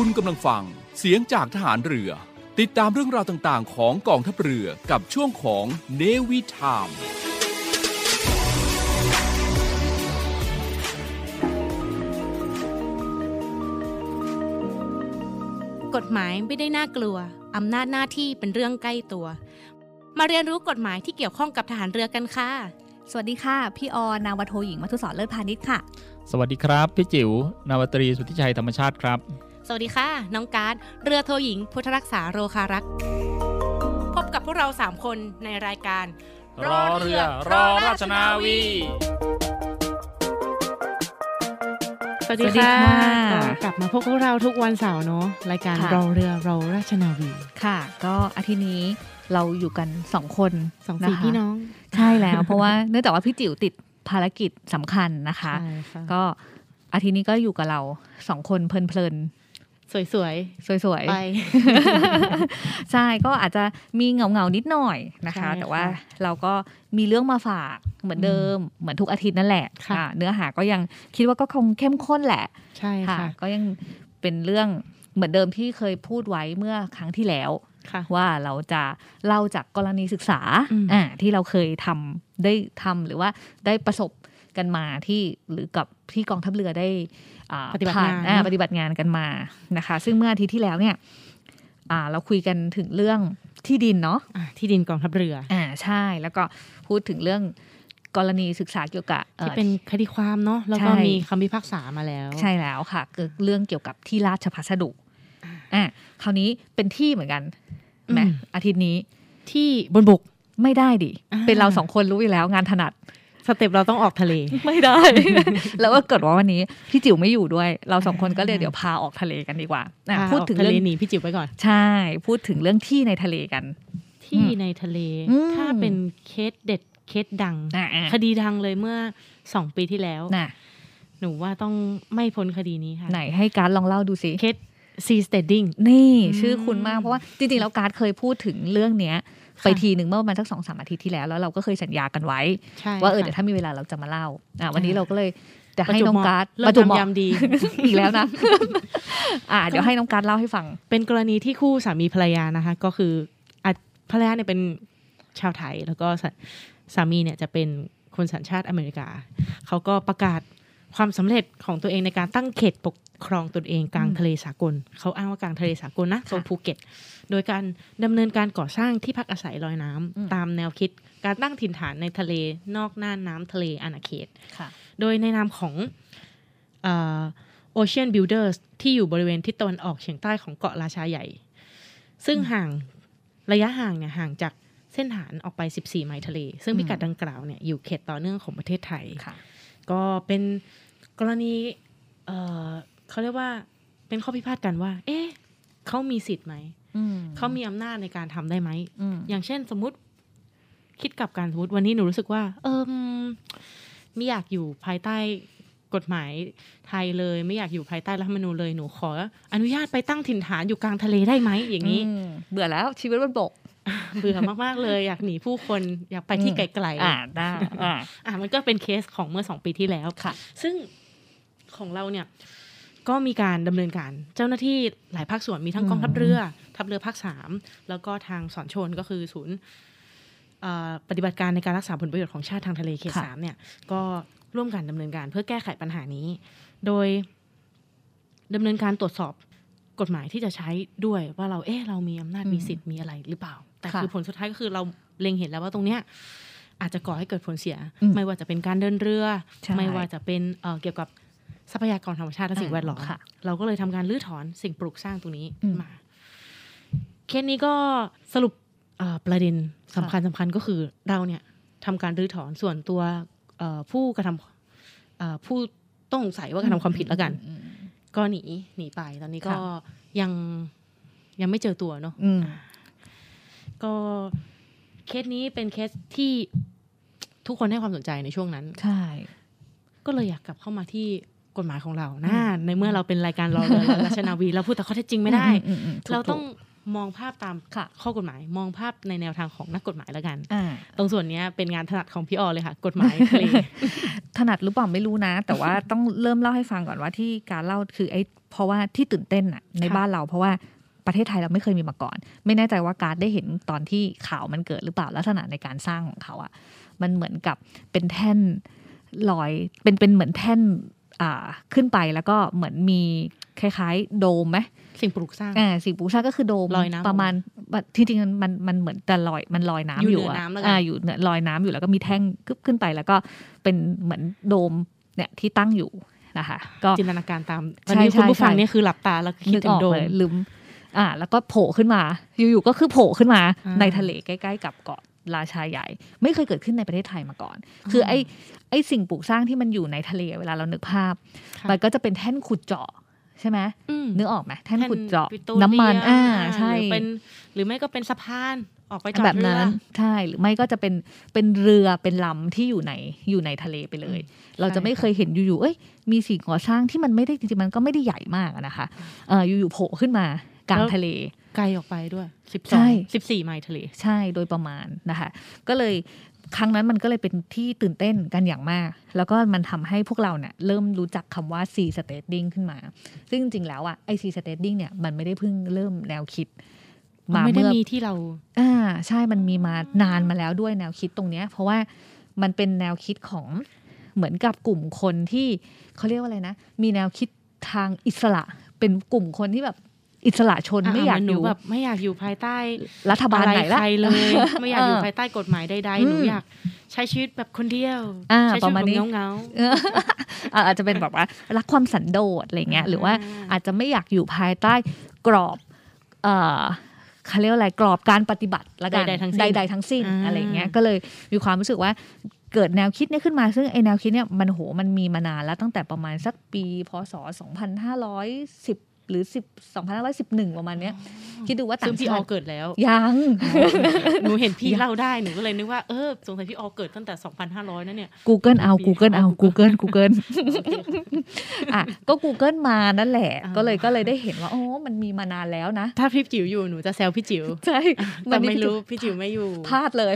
คุณกำลังฟังเสียงจากทหารเรือ ติดตามเรื่องราวต่างๆ ของกองทัพเรือกับช่วงของเนวิทามกฎหมายไม่ได้น่ากลัว อำนาจหน้าที่เป็นเรื่องใกล้ตัว มาเรียนรู้กฎหมายที่เกี่ยวข้องกับทหารเรือกันค่ะ สวัสดีค่ะ พี่ออนาวโทหญิงมัทุสรเลิศพาณิชย์ค่ะ สวัสดีครับ พี่จิ๋ว นาวาตรีสุทธิชัยธรรมชาติครับ สวัสดีค่ะ น้องการ์ดเรือโทหญิง พุทธรักษาโรคารักษ์พบกับพวกเรา 3 คนในรายการ รอเรือรอราชนาวี สวัสดีสวัสดีค่ะค่ะก็กลับมาพบกับเราทุกวันเสาร์เนาะรายการค่ะ รอเรือรอราชนาวีค่ะ ก็อาทิตย์นี้เราอยู่กันสองคนสองสี่นะคะพี่น้องใช่แล้ว เพราะว่าเนื่องจากว่าพี่จิ๋วติดภารกิจสำคัญนะคะ ใช่ค่ะก็อาทิตย์นี้ก็อยู่กับเราสองคนเพลิน สวยๆสวยๆไปๆใช่ก็อาจจะมีเงาเงาๆนิดหน่อยนะคะใช่ค่ะแต่ว่าเราก็มีเรื่องมาฝากเหมือนเดิมเหมือนทุกอาทิตย์นั่นแหละค่ะอ่าเนื้อหาก็ยังคิดว่าก็คงเข้มข้นแหละ ใช่ค่ะค่ะ ก็ยังเป็นเรื่องเหมือนเดิมที่เคยพูดไว้เมื่อครั้งที่แล้วค่ะว่าเราจะเล่าจากกรณีศึกษาอืมอ่าที่เราเคยทำได้ทำหรือว่าได้ประสบกันมาที่หรือกับที่กองทัพเรือได้อ่า ปฏิบัติผ่งานอ่เนอะปฏิบัติงานกันมานะคะ ซึ่งเมื่ออาทิตย์ที่แล้วเนี่ยอ่าเราคุยกันถึงเรื่องที่ดินเนาะอะที่ดินกองทัพเรืออ่าใช่แล้วก็พูดถึงเรื่องกรณีศึกษาเกี่ยวกับเอ่อที่เป็นคดีความเนาะแล้วก็ใช่มีคำพิพากษามาแล้ว ใช่แล้วค่ะเกิดเรื่องเกี่ยวกับที่ราชพัสดุอะคราวนี้เป็นที่เหมือนกันไหมอืมอาทิตย์นี้ที่บนบกไม่ได้ดิอ่าเป็นเราสองคนรู้อยู่แล้วงานถนัด สเต็ปเราต้องออกทะเล ไม่ได้ แล้วก็เกิดว่าวันนี้พี่จิ๋วไม่อยู่ด้วย เราสองคนก็เลยเดี๋ยวพาออกทะเลกันดีกว่าอะพาพูดถึงออกทะเรื่เลองหนีพี่จิ๋วไปก่อน ใช่ พูดถึงเรื่องที่ในทะเลกัน ที่อืมในทะเลอืมถ้าเป็นเคสเด็ดเคสดังอะอะคดีดังเลยเมื่อสองปีที่แล้วน่ะหนูว่าต้องไม่พ้นคดีนี้ค่ะ ไหนให้การ์ดลองเล่าดูสิเคส seasteading นี่อืมชื่อคุ้นมากเพราะว่าจริงๆ แล้วการ์ดเคยพูดถึงเรื่องเนี้ย ไปทีหนึ่งเมื่อประมาณสักสองสามอาทิตย์ที่แล้วแล้วเราก็เคยสัญญากันไว้ใช่ว่าเออค่ะเดี๋ยวถ้ามีเวลาเราจะมาเล่าอะวันนี้อ่าเราก็เลยจะให้ประจวบน้องการ์ดเหมาะประจวบเหมาะงามยามดีอีกแล้วนะ อ่า เดี๋ยวให้น้องการ์ดเล่าให้ฟัง เป็นกรณีที่คู่สามีภรรยานะคะ ก็คืออะภรรยาเนี่ยเป็นชาวไทย แล้วก็สาสามีเนี่ยจะเป็นคนสัญชาติอเมริกา เขาก็ประกาศความสำเร็จของตัวเองในการตั้งเขตปกครองตนเองกลางอืมทะเลสากล เขาอ้างว่ากลางทะเลสากลนะโซนค่ะภูเก็ต โดยการดำเนินการก่อสร้างที่พักอาศัยลอยน้ำอืมตามแนวคิดการตั้งถิ่นฐานในทะเลนอกน่านน้ำทะเลอาณาเขตค่ะโดยในนามของเอ่อ Ocean Builders ที่อยู่บริเวณทิศตะวันออกเฉียงใต้ของเกาะราชาใหญ่ ซึ่งห่างระยะห่างเนี่ยห่างจากเส้นฐานออกไป 14 ไมล์ทะเล ซึ่งอืมพิกัดดังกล่าวเนี่ยอยู่เขตต่อเนื่องของประเทศไทยค่ะก็เป็นกรณีเอ่อเขาเรียกว่าเป็นข้อพิพาทกันว่า เอ๊ะเขามีสิทธิ์ไหมอืม เขามีอำนาจในการทำได้ไหมอืมอย่างเช่นสมมติ คิดกับการสมมติวันนี้หนูรู้สึกว่า เออไม่อยากอยู่ภายใต้กฎหมายไทยเลย ไม่อยากอยู่ภายใต้รัฐธรรมนูญเลยหนูขอ อนุญาตไปตั้งถิ่นฐานอยู่กลางทะเลได้ไหมอย่างนี้อืมเบื่อแล้วชีวิตบนบกเบื่อมากๆเลย อยากหนีผู้คนอยากไปที่อืมไกลๆอ่าได้อ่าอะมันก็เป็นเคสของเมื่อสองปีที่แล้วค่ะ ซึ่งของเราเนี่ย ก็มีการดำเนินการเจ้าหน้าที่หลายภาคส่วนมีทั้งกองทัพเรือ ทัพเรือภาคสามแล้วก็ทางสอนชนก็คือศูนย์เอ่อปฏิบัติการในการรักษาผลประโยชน์ของชาติทางทะเลเขตค่ะสามเนี่ยก็ร่วมกันดำเนินการเพื่อแก้ไขปัญหานี้ โดยดำเนินการตรวจสอบกฎหมายที่จะใช้ด้วยว่าเราเอ๊ะเรามีอำนาจอืมมีสิทธิ์มีอะไรหรือเปล่า แต่ค่ะคือผลสุดท้ายก็คือเราเล็งเห็นแล้วว่าตรงเนี้ยอาจจะก่อให้เกิดผลเสียอืมไม่ว่าจะเป็นการเดินเรือใช่ไม่ว่าจะเป็นเอ่อเกี่ยวกับ ทรัพยากรธรรมชาติและสิ่งแวดล้อมค่ะเราก็เลยทำการรื้อถอนสิ่งปลูกสร้างตรงนี้อืมมาเคสนี้ก็สรุปเอ่อประเด็นสำคัญสำคัญก็คือเราเนี่ยทำการรื้อถอนส่วนตัวเอ่อผู้กระทำเอ่อผู้ต้องสงสัยว่ากระทำความผิดแล้วกันอืมก็หนีหนีไปตอนนี้ก็ค่ะยังยังไม่เจอตัวเนาะอืมก็เคสนี้เป็นเคสที่ทุกคนให้ความสนใจในช่วงนั้น ใช่ ก็เลยอยากกลับเข้ามาที่ กฎหมายของเรานะในเมื่อเราเป็นรายการรอเรือเราราชนาวีเราพูดแต่ข้อเท็จจริงไม่ได้อืมอืมอืมถูกเราต้องมองภาพตามค่ะข้อกฎหมาย มองภาพในแนวทางของนักกฎหมายแล้วกันอ่าตรงส่วนเนี้ยเป็นงานถนัดของพี่ออเลยค่ะ กฎหมายทะเลถนัดหรือเปล่าไม่รู้นะ แต่ว่าต้องเริ่มเล่าให้ฟังก่อนว่าที่การเล่าคือไอ้เพราะว่าที่ตื่นเต้นอะในค่ะบ้านเราเพราะว่าประเทศไทยเราไม่เคยมีมาก่อน ไม่แน่ใจว่าการดได้เห็นตอนที่ข่าวมันเกิดหรือเปล่าลักษณะในการสร้างของเขาอะมันเหมือนกับเป็นแท่นลอยเป็นเป็นเหมือนแท่นอ่า ขึ้นไปแล้วก็เหมือนมีคล้ายๆ โดมไหมสิ่งปลูกสร้างอ่าสิ่งปลูกสร้างก็คือโดมลอยน้ำประมาณที่จริงๆมันมันเหมือนแต่ลอยมันลอยน้ำอยู่อยู่เหนืออะน้ำแล้วกันอ่าอยู่เหนือลอยน้ำอยู่แล้วก็มีแท่งกึบขึ้นไป แล้วก็เป็นเหมือนโดมเนี่ยที่ตั้งอยู่นะคะก็จินตนาการตามใช่วันนี้คุณผู้ใช่ฟังใช่เนี่ยคือหลับตาแล้วคิดนึกถึองอกโดมเลยลืมอ่า แล้วก็โผล่ขึ้นมา อยู่ๆก็คือโผล่ขึ้นมาอ่าในทะเลใกล้ ๆ กับเกาะ ราชาใหญ่ ไม่เคยเกิดขึ้นในประเทศไทยมาก่อน คือไอ้ไอ้สิ่งปลูกสร้างที่มันอยู่ในทะเลเวลาเรานึกภาพค่ะมันก็จะเป็นแท่นขุดเจาะใช่ไหมอืมนึกออกไหมแท่นขุดเจาะแผ่ปิโตรน้ำมันเลียอ่าใช่หรือเป็นหรือไม่ก็เป็นสะพานออกไปจอดแบบเรือนั้นใช่หรือไม่ก็จะเป็นเป็นเรือเป็นลำที่อยู่ในอยู่ในทะเลไปเลย เราจะไม่เคยเห็นอยู่ๆเอ้ยมีสิ่งก่อสร้างที่มันไม่ได้จริงๆมันก็ไม่ได้ใหญ่มากอะนะคะเอออยู่ๆโผล่ขึ้นมากลางแล้วทะเล ไกลออกไปด้วยสิบสใช่องสิบสี่ไมล์ทะเลใช่โดยประมาณนะคะ ก็เลยครั้งนั้นมันก็เลยเป็นที่ตื่นเต้นกันอย่างมาก แล้วก็มันทำให้พวกเราเนี่ยเริ่มรู้จักคำว่า sea stading ขึ้นมา ซึ่งจริงๆแล้วอะไอ sea stading เนี่ยมันไม่ได้เพิ่งเริ่มแนวคิด มาไม่ได้เมื่อมีที่เรา อ่า ใช่มันมีมานานมาแล้วด้วยแนวคิดตรงเนี้ย เพราะว่ามันเป็นแนวคิดของเหมือนกับกลุ่มคนที่เขาเรียกว่าอะไรนะ มีแนวคิดทางอิสระ เป็นกลุ่มคนที่แบบ อิสระชนไม่อยากเหอนูยู่แบบไม่อยากอยู่ภายใต้ รัฐบาลไหนอะไรละใครเลย ไม่อยากอยู่เออภายใต้กฎหมายใดๆหนูอืมอยากใช้ชีวิตแบบคนเดียวอ่าใช้ปชีระวิตมาณแบบนี้เงาเอออะอาจจะเป็นแบบว่ารักความสันโดษอะไรเงี้ยหรือว่าอ่าอาจจะไม่อยากอยู่ภายใต้กรอบเอ่อเขาเรียกว่าอะไรกรอบการปฏิบัติละกันใดๆทั้งสิ้นใดๆทั้งสิ้นอ่าอะไรเงี้ยก็เลยมีความรู้สึกว่าเกิดแนวคิดเนี้ขึ้นมาซึ่งไอแนวคิดเนี่ยมันโหมันมีมานานแล้วตั้งแต่ประมาณสักปี พศ 2510 หรือ10 2511 ประมาณเนี้ยคิดดูว่าๆซึ่ต่างงพี่อชาอติเกิดแล้ว ยังหนูเห็นพี่เล่าได้หนูก็เลยนึกว่าเออสงสัยพี่ออเกิดตั้งแต่ 2,500นั่นเนี่ย Google เอา Google เอาเอา Google Google อะก็ Google มานั่นแหละอ่าก็เลยก็เลยได้เห็นว่าอ๋อมันมีมานานแล้วนะ ถ้าพี่จิ๋วอยู่หนูจะแซวพี่จิ๋วใช่แต่ไม่รู้พี่จิ๋วไม่อยู่พลาดเลย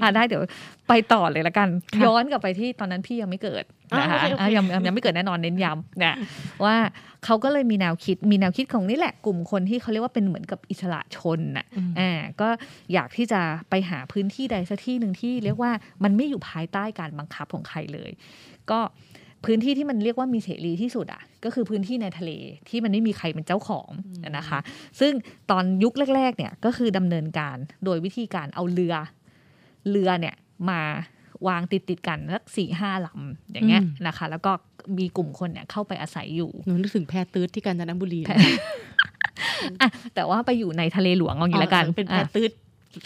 อะได้เดี๋ยวไปต่อเลยละกันค่ะย้อนกลับไปที่ตอนนั้นพี่ยังไม่เกิดอ่านะคะโอเคโอเคอะยังยังยังไม่เกิดแน่นอนเน้นย้ำเนี่ยว่าเขาก็เลยมีแนวคิดมีแนวคิดของนี่แหละกลุ่มคนที่เขาเรียกว่าเป็นเหมือนกับอิสระชนน่ะอืมอ่าก็อยากที่จะไปหาพื้นที่ใดสักที่หนึ่งที่เรียกว่ามันไม่อยู่ภายใต้การบังคับของใครเลย ก็พื้นที่ที่มันเรียกว่ามีเสรีที่สุดอะ ก็คือพื้นที่ในทะเลที่มันไม่มีใครเป็นเจ้าของนะคะ ซึ่งตอนยุคแรก ๆ เนี่ยก็คือดำเนินการโดยวิธีการเอาเรือ เรือเนี่ยมาวางติดติดๆกันสักสี่ห้าลำอย่างเงี้ยอืมนะคะ แล้วก็มีกลุ่มคนเนี่ยเข้าไปอาศัยอยู่หนูนึกถึงแพตืดที่กาญจนบุรีแพอะแต่ว่าไปอยู่ในทะเลหลวงเอาอย่างนี้ละกันเป็นแพอะตืด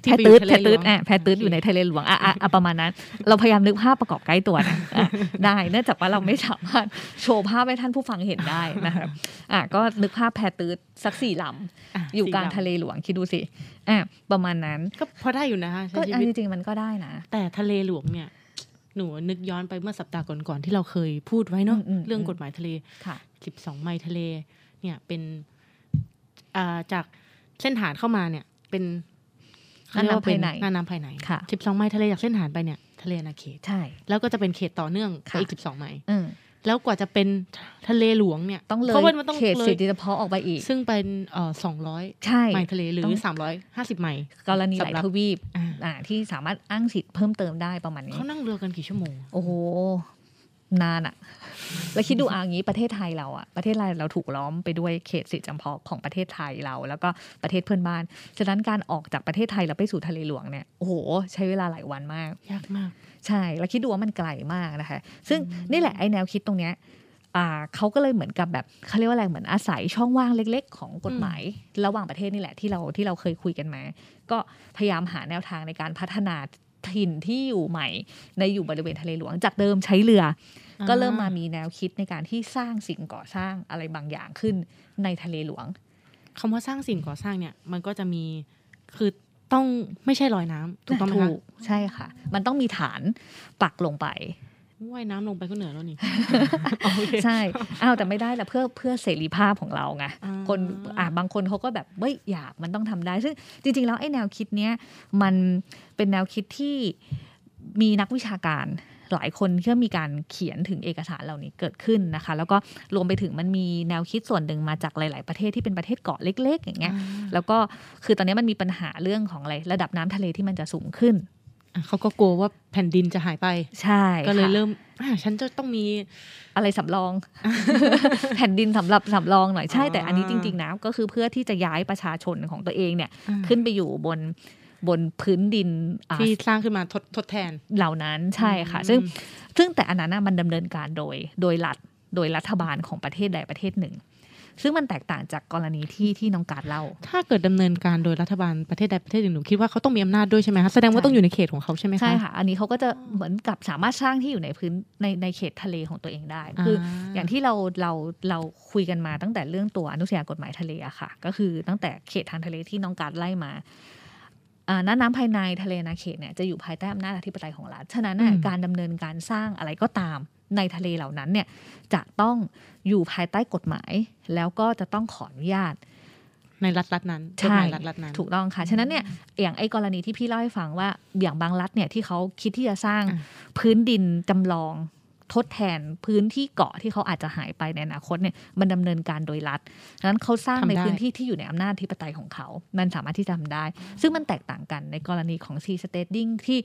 แพตืดแพตืดอะแพตืดอยู่ในทะเลหลวงอะอะอะประมาณนั้น เราพยายามนึกภาพประกอบใกล้ตัวนะอะได้ เนื่องจากว่าเราไม่สามารถโชว์ภาพให้ท่านผู้ฟังเห็นได้นะครับอะก็นึกภาพแพตืดสักสี่ลำอยู่กลางทะเลหลวงคิดดูสิอะประมาณนั้นก็พอได้อยู่นะคะใช้ก็ชีอันวิตจริงๆมันก็ได้นะ แต่ทะเลหลวงเนี่ยหนูนึกย้อนไปเมื่อสัปดาห์ก่อนๆที่เราเคยพูดไว้เนาะอืมอืมเรื่องกฎหมายทะเลค่ะ12ไมล์ทะเล เนี่ยเป็นอ่าจากเส้นฐานเข้ามาเนี่ยเป็น น่านน้ำภายในน่านน้ำภายในค่ะ12ไมล์ทะเลจากเส้นฐานไปเนี่ยทะเลอาณาเขตใช่ แล้วก็จะเป็นเขตต่อเนื่องไปค่ะอีก12ไมล์อืมแล้วกว่าจะเป็นทะเลหลวงเนี่ยต้องเลยเพราะว่ามันต้องเขตเลสิยทธิเฉพาะออกไปอีก ซึ่งเป็นเอ่อ200ใช่ไมล์ทะเลหรืต้ออง350ไมล์กรณีหลายสำหรับทวีปอ่าอ่าที่สามารถอ้างสิทธิ์เพิ่มเติมได้ประมาณนี้เขานั่งเรือกันกี่ชั่วโมง โอ้โห นานอะแล้วคิดดูเอาอย่างนี้ประเทศไทยเราอะประเทศไทยเราถูกล้อมไปด้วยเขตสิทธิจำเพาะของประเทศไทยเรา แล้วก็ประเทศเพื่อนบ้าน ฉะนั้นการออกจากประเทศไทยแล้วไปสู่ทะเลหลวงเนี่ยโอ้โหใช้เวลาหลายวันมากยากมาก ใช่ แล้วคิดดูว่ามันไกลมากนะคะ ซึ่งนี่แหละไอ้แนวคิดตรงเนี้ยอ่าเขาก็เลยเหมือนกับแบบเขาเรียกว่าอะไรเหมือนอาศัยช่องว่างเล็ก ๆ ของกฎหมาย ระหว่างประเทศนี่แหละที่เราที่เราเคยคุยกันมา ก็พยายามหาแนวทางในการพัฒนา ถิ่นที่อยู่ใหม่ในอยู่บริเวณทะเลหลวง จากเดิมใช้เรือ ก็เริ่มมามีแนวคิดในการที่สร้างสิ่งก่อสร้างอะไรบางอย่างขึ้นในทะเลหลวงคำว่าสร้างสิ่งก่อสร้างเนี่ย มันก็จะมีคือต้องไม่ใช่ลอยน้ำถูกต้องไหมคะใช่ค่ะ มันต้องมีฐานปักลงไป ว่ายน้ำลงไปก็เหนือแล้วนี่โอเคใช่อ้าวแต่ไม่ได้ละเพื่อเพื่อเสรีภาพของเราไงอ่าคนอ่าบางคนเขาก็แบบเฮ้ยอยากมันต้องทำได้ ซึ่งจริง ๆ แล้วไอ้แนวคิดเนี้ยมันเป็นแนวคิดที่มีนักวิชาการหลายคนที่มีการเขียนถึงเอกสารเหล่านี้เกิดขึ้นนะคะ แล้วก็รวมไปถึงมันมีแนวคิดส่วนหนึ่งมาจากหลาย ๆ ประเทศที่เป็นประเทศเกาะเล็ก ๆ อย่างเงี้ยแล้วก็คือตอนนี้มันมีปัญหาเรื่องของอะไรระดับน้ำทะเลที่มันจะสูงขึ้นอะ เขาก็กลัวว่าแผ่นดินจะหายไป ใช่ ก็เลยค่ะเริ่มอะฉันจะต้องมีอะไรสำรอง แผ่นดินสำหรับสำรองหน่อยใช่อ๋อแต่อันนี้จริง ๆนะก็คือเพื่อที่จะย้ายประชาชนของตัวเองเนี่ยอ่าขึ้นไปอยู่บนบนพื้นดินอ่าที่สร้างขึ้นมาทดทดแทนเหล่านั้นใช่ค่ะอืมซึ่งซึ่งแต่อันนั้นน่ะมันดำเนินการโดย โดยรัฐโดยรัฐบาลของประเทศใดประเทศหนึ่ง ซึ่งมันแตกต่างจากกรณีที่ที่น้องการเล่า ถ้าเกิดดำเนินการโดยรัฐบาลประเทศใดประเทศหนึ่งหนูคิดว่าเขาต้องมีอำนาจด้วยใช่ไหมคะแสดงว่าใช่ต้องอยู่ในเขตของเขาใช่ไหมคะใช่ค่ะอันนี้เขาก็จะเหมือนกับสามารถสร้างที่อยู่ในพื้นในในเขตทะเลของตัวเองได้ คือออย่างที่เราเราเราคุยกันมาตั้งแต่เรื่องตัวอนุสัญญากฎหมายทะเลอะค่ะ ก็คือตั้งแต่เขตทางทะเลที่น้องการไล่มาอ่าน่านน้ำภายในทะเลนาเขตเนี่ยจะอยู่ภายใต้อำนาจอธิปไตยของรัฐ ฉะนั้นน่ะการดำเนินการสร้างอะไรก็ตามในทะเลเหล่านั้นเนี่ยจะต้อง อยู่ภายใต้กฎหมาย แล้วก็จะต้องขออนุญาตในรัฐรัฐนั้นใช่กฎหมายรัฐรัฐนั้น ถูกต้องค่ะ ฉะนั้นเนี่ยอย่างไอ้กรณีที่พี่เล่าให้ฟังว่าอย่างบางรัฐเนี่ยที่เขาคิดที่จะสร้างอะพื้นดินจำลอง ทดแทนพื้นที่เกาะที่เขาอาจจะหายไปในอนาคตเนี่ยมันดำเนินการโดยรัฐฉะนั้นเขาสร้างในทำได้พื้นที่ที่อยู่ในอำนาจธิปไตยของเขา มันสามารถที่จะทำได้ ซึ่งมันแตกต่างกันในกรณีของซีสเต d ดิ้งที่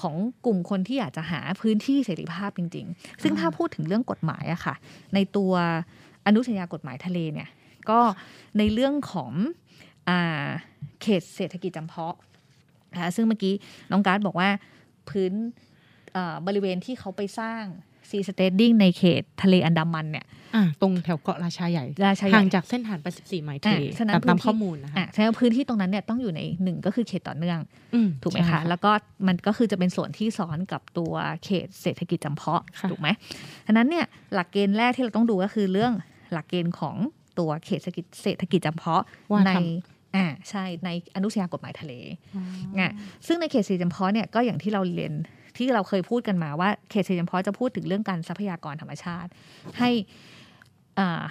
ของกลุ่มคนที่อยากจะหาพื้นที่เสรีภาพจริง ๆ ซึ่งถ้าพูดถึงเรื่องกฎหมายอะค่ะ ในตัวอนุสัญญากฎหมายทะเลเนี่ยก็ในเรื่องของอ่าเขตเศรษฐกิจจำเพาะนะคะซึ่งเมื่อกี้น้องการ์ดบอกว่าพื้นเอ่อบริเวณที่เขาไปสร้าง ซีสเต d ดิ้งในเขตทะเลอันดามันเนี่ยอะตรงแถวเกาะราชาใหญ่ราชาใหญ่ห่างจากเส้นฐานไป14ไมล์ทะเลอะฉะนั้นตามตามพื้นที่ข้อมูลนะคะอะใช่ว่าพื้นที่ตรงนั้นเนี่ยต้องอยู่ในหนึ่งก็คือเขตต่อเนื่องอืถูกไหมใช่คะ แล้วก็มันก็คือจะเป็นส่วนที่ซ้อนกับตัวเขตเศรษฐกิจจำเพาะค่ะถูกไหมฉะนั้นเนี่ยหลักเกณฑ์แรกที่เราต้องดูก็คือเรื่องหลักเกณฑ์ของตัวเขตเศรษฐกิจเศรษฐกิจจำเพาะว่าในทอ่าใช่ในอนุสัญญากฎหมายทะเลอ๋ออะซึ่งในเขตเศรษฐกิจจำเพาะเนี่ยก็อย่างที่เราเรียน ที่เราเคยพูดกันมาว่าเขตเฉลิมพอจะพูดถึงเรื่องการทรัพยากรธรรมชาติ ให้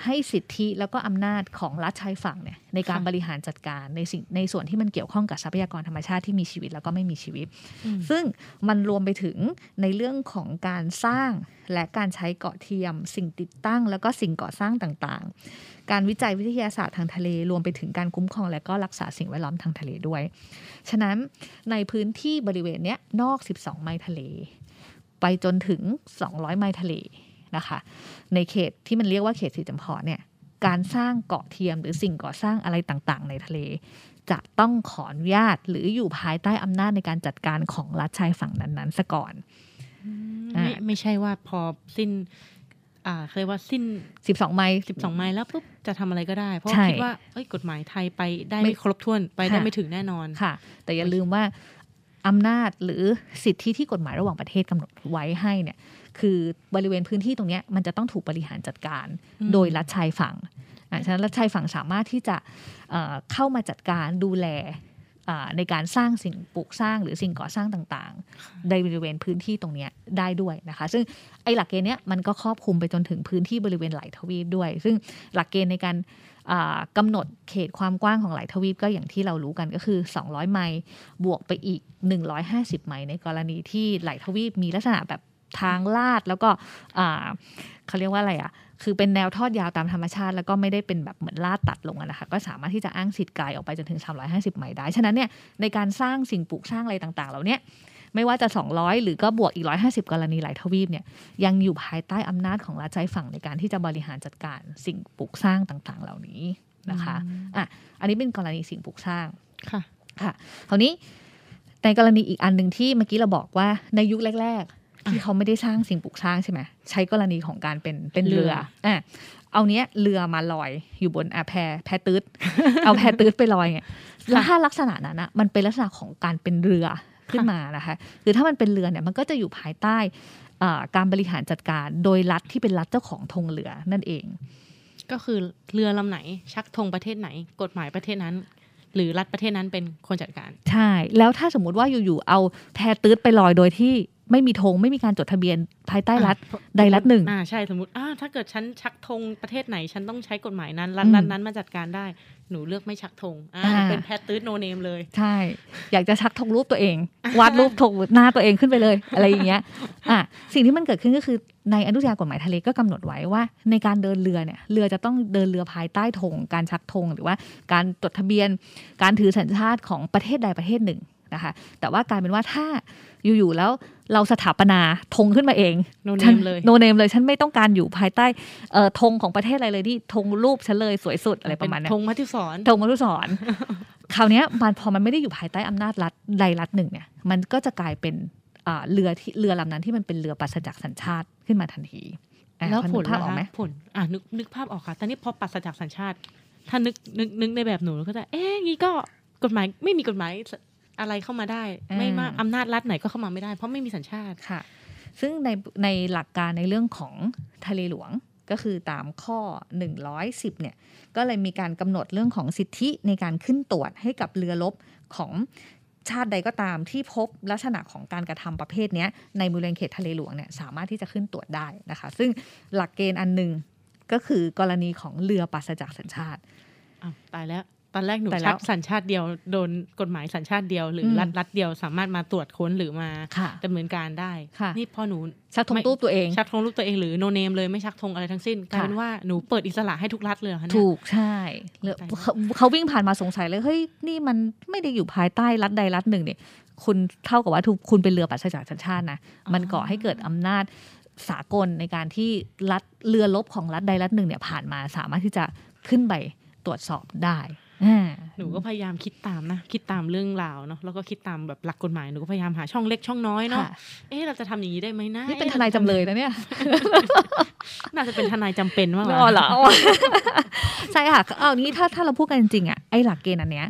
ให้สิทธิแล้วก็อำนาจของรัฐชายฝั่งเนี่ยในการบริหารจัดการในสิ่งในส่วนที่มันเกี่ยวข้องกับทรัพยากรธรรมชาติที่มีชีวิตแล้วก็ไม่มีชีวิตอืมซึ่งมันรวมไปถึงในเรื่องของการสร้างและการใช้เกาะเทียม สิ่งติดตั้ง แล้วก็สิ่งก่อสร้างต่างๆ การวิจัยวิทยาศาสตร์ทางทะเล รวมไปถึงการคุ้มครอง และก็รักษาสิ่งแวดล้อมทางทะเลด้วย ฉะนั้นในพื้นที่บริเวณเนี้ยนอก 12 ไมล์ทะเล ไปจนถึง 200 ไมล์ทะเล นะคะ ในเขตที่มันเรียกว่าเขตสีจำเพาะเนี่ยการสร้างเกาะเทียมหรือสิ่งก่อสร้างอะไรต่างๆ ในทะเล จะต้องขออนุญาตหรืออยู่ภายใต้อำนาจในการจัดการของรัฐชายฝั่งนั้นๆซะก่อนไม่อะไม่ใช่ว่าพอสิ้นอ่าเขาเรียกว่าสิ้น 12 ไมล์12 ไมล์แล้วปุ๊บจะทำอะไรก็ได้ เพราะใช่คิดว่าเอ้ยกฎหมายไทยไปได้ไม่ไม่ครบถ้วนไปได้ค่ะไม่ถึงแน่นอนค่ะ แต่อย่าลืมว่าอำนาจหรือสิทธิที่กฎหมายระหว่างประเทศกำหนดไว้ให้เนี่ย คือบริเวณพื้นที่ตรงเนี้ยมันจะต้องถูกบริหารจัดการอืมโดยรัฐชายฝั่งอะฉะนั้นรัฐชายฝั่งสามารถที่จะเอ่อเข้ามาจัดการดูแลอ่าในการสร้างสิ่งปลูกสร้างหรือสิ่งก่อสร้างต่างๆ ในบริเวณพื้นที่ตรงเนี้ยได้ด้วยนะคะ ซึ่งไอ้หลักเกณฑ์เนี้ยมันก็ครอบคลุมไปจนถึงพื้นที่บริเวณหลายทวีปด้วย ซึ่งหลักเกณฑ์ในการอ่ากำหนดเขตความกว้างของหลายทวีปก็อย่างที่เรารู้กันก็คือ 200 ไมล์บวกไปอีก 150 ไมล์ในกรณีที่หลายทวีปมีลักษณะแบบ ทางลาดแล้วก็อ่าเขาเรียกว่าอะไรอะคือเป็นแนวทอดยาวตามธรรมชาติ แล้วก็ไม่ได้เป็นแบบเหมือนลาดตัดลงอะนะคะก็สามารถที่จะอ้างสิทธิ์ไกลออกไปจนถึง 350 ไมล์ได้ ฉะนั้นเนี่ยในการสร้างสิ่งปลูกสร้างอะไรต่างๆเหล่าเนี้ยไม่ว่าจะ 200 หรือก็บวกอีก 150 กรณีหลายทวีปเนี่ยยังอยู่ภายใต้อำนาจของรัฐชายฝั่งในการที่จะบริหารจัดการสิ่งปลูกสร้างต่าง ๆ เหล่านี้นะคะอะอันนี้เป็นกรณีสิ่งปลูกสร้างค่ะค่ะคราวนี้ในกรณีอีกอันหนึ่งที่เมื่อกี้เราบอกว่าในยุคแรก ๆ ที่เขาไม่ได้สร้างสิ่งปลูกสร้างใช่ไหมใช้กรณีของการเป็นเป็นเรือเรืออะเอาเนี้ยเรือมาลอยอยู่บนอะแพแพตืดเอาแพตืดไปลอยเนี่ยแล้วถ้าลักษณะนั้นนะมันเป็นลักษณะของการเป็นเรือขึ้นมานะคะคือถ้ามันเป็นเรือเนี่ยมันก็จะอยู่ภายใต้อ่าการบริหารจัดการโดยรัฐที่เป็นรัฐเจ้าของธงเรือนั่นเอง ก็คือเรือลำไหนชักธงประเทศไหน กฎหมายประเทศนั้น หรือรัฐประเทศนั้นเป็นคนจัดการ ใช่ แล้วถ้าสมมุติว่าอยู่ๆเอาแพตืดไปลอยโดยที่ ไม่มีธงไม่มีการจดทะเบียนภายใต้รัฐใดรัฐหนึ่งอ่าใช่สมมติอ่าถ้าเกิดฉันชักธงประเทศไหนฉันต้องใช้กฎหมายนั้นรัฐอืมนั้นนั้นมาจัดการได้หนูเลือกไม่ชักธงอ่าอ่าเป็นแพทตื้นโนเนมเลย ใช่ อยากจะชักธงรูปตัวเอง วาดรูปธงหน้าตัวเองขึ้นไปเลย อะไรอย่างเงี้ยอะสิ่งที่มันเกิดขึ้นก็คือในอนุญากฎหมายทะเลก็กำหนดไว้ว่า ในการเดินเรือเนี่ยเรือจะต้องเดินเรือภายใต้ธงการชักธงหรือว่าการจดทะเบียน การถือสัญชาติของประเทศใดประเทศหนึ่ง นะคะ แต่ว่ากลายเป็นว่าถ้าอยู่ๆแล้วเราสถาปนาธงขึ้นมาเองโนเนฉันมเลยโนเนมเลยฉันไม่ต้องการอยู่ภายใต้เอ่อธงของประเทศอะไรเลยที่ธงรูปฉันเลยสวยสุดอะไรประมาณเนี้ยธงมัทุสอนธงมนุษรคราวเนี้ยมันพอมันไม่ได้อยู่ภายใต้อำนาจรัฐใดรัฐหนึ่งเนี่ยมันก็จะกลายเป็นอ่าเรือที่เรือลำนั้นที่มันเป็นเรือปราศจากสัญชาติขึ้นมาทันทีอะแล้วพอผนึลกภาพออกล่ะไหมคะผลอ่านึกนึกภาพออกค่ะแต่นี่พอปราศจากสัญชาติ ถ้านึกนึกนึกในแบบหนูก็จะเอ๊ะงี้ก็กฎหมายไม่มีกฎหมาย อะไรเข้ามาได้ ไม่ว่าอำนาจรัฐไหนก็เข้ามาไม่ได้ เพราะไม่มีสัญชาติค่ะ ซึ่งในในหลักการในเรื่องของทะเลหลวงก็คือตามข้อ 110 เนี่ย ก็เลยมีการกำหนดเรื่องของสิทธิในการขึ้นตรวจให้กับเรือรบของชาติใดก็ตามที่พบลักษณะของการกระทำประเภทเนี้ยในบริเวณเขตทะเลหลวงเนี่ยสามารถที่จะขึ้นตรวจได้นะคะ ซึ่งหลักเกณฑ์อันหนึ่งก็คือกรณีของเรือปราศจากสัญชาติอ้าวตายแล้ว ตอนแรกหนูตายแล้ชัวกสัญชาติเดียวโดนกฎหมายสัญชาติเดียว หรืออมรัฐรัฐเดียวสามารถมาตรวจค้นหรือมาค่ะดำเนินการได้ค่ะนี่พอหนูชักธงไม่ตู้ตัวเอง ชักธงรูปตัวเองหรือโนเนมเลยไม่ชักธงอะไรทั้งสิ้นกลายเป็นว่าหนูเปิดอิสระให้ทุกรัฐเลยเหรอคะเนี่ยถูกใช่แล้วตายแล้วเขาเขาวิ่งผ่านมาสงสัยเลยเฮ้ยนี่มันไม่ได้อยู่ภายใต้รัฐใดรัฐหนึ่งเนี่ยคุณเท่ากับว่าทุกคุณเป็นเรือปราศจากสัญชาตินะมันก่อให้เกิดอำนาจสากลในการที่รัฐเรือรบของรัฐใดรัฐหนึ่งเนี่ยผ่านมาสามารถที่จะขึ้นไปตรวจสอบได้อ่า หนูก็พยายามคิดตามนะ คิดตามเรื่องราวเนาะแล้วก็คิดตามแบบหลักกฎหมายหนูก็พยายามหาช่องเล็กช่องน้อยเนาะค่ะเอ๊ะเราจะทำอย่างนี้ได้ไหมนะนี่เป็นอ๊ะทนายจำเลยนะเนี่ยน่าจะเป็นทนายจำเป็นมากกอ๋ว่าอเหรอใช่ค่ะเอานี้ถ้าถ้าเราพูดกันจริงๆอะไอ้หลักเกณฑ์อันเนี้ย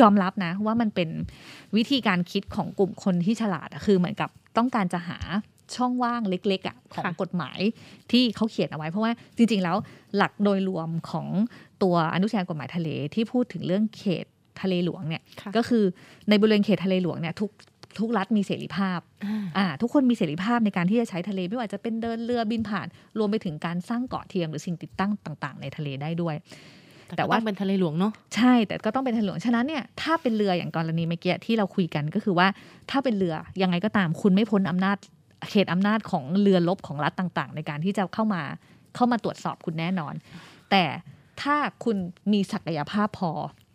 ยอมรับนะว่ามันเป็นวิธีการคิดของกลุ่มคนที่ฉลาดอะคือเหมือนกับต้องการจะหา ช่องว่างเล็กๆอะของกฎหมายที่เขาเขียนเอาไว้ เพราะว่าจริง ๆ แล้วหลักโดยรวมของตัวอนุสัญญากฎหมายทะเลที่พูดถึงเรื่องเขตทะเลหลวงเนี่ยค่ะก็คือในบริเวณเขตทะเลหลวงเนี่ยทุกทุกรัฐมีเสรีภาพอ่าอ่าทุกคนมีเสรีภาพในการที่จะใช้ทะเล ไม่ว่าจะเป็นเดินเรือบินผ่าน รวมไปถึงการสร้างเกาะเทียมหรือสิ่งติดตั้งต่างๆ ในทะเลได้ด้วย แต่แต่ว่าว่าเป็นทะเลหลวงเนาะใช่แต่ก็ต้องเป็นทะเลหลวงฉะนั้นเนี่ยถ้าเป็นเรืออย่างกรณีเมื่อกี้ที่เราคุยกันก็คือว่าถ้าเป็นเรือยังไงก็ตามคุณไม่พ้นอำนาจ เขตอำนาจของเรือรบของรัฐต่าง ๆ ในการที่จะเข้ามาเข้ามาตรวจสอบคุณแน่นอน แต่ถ้าคุณมีศักยภาพพอ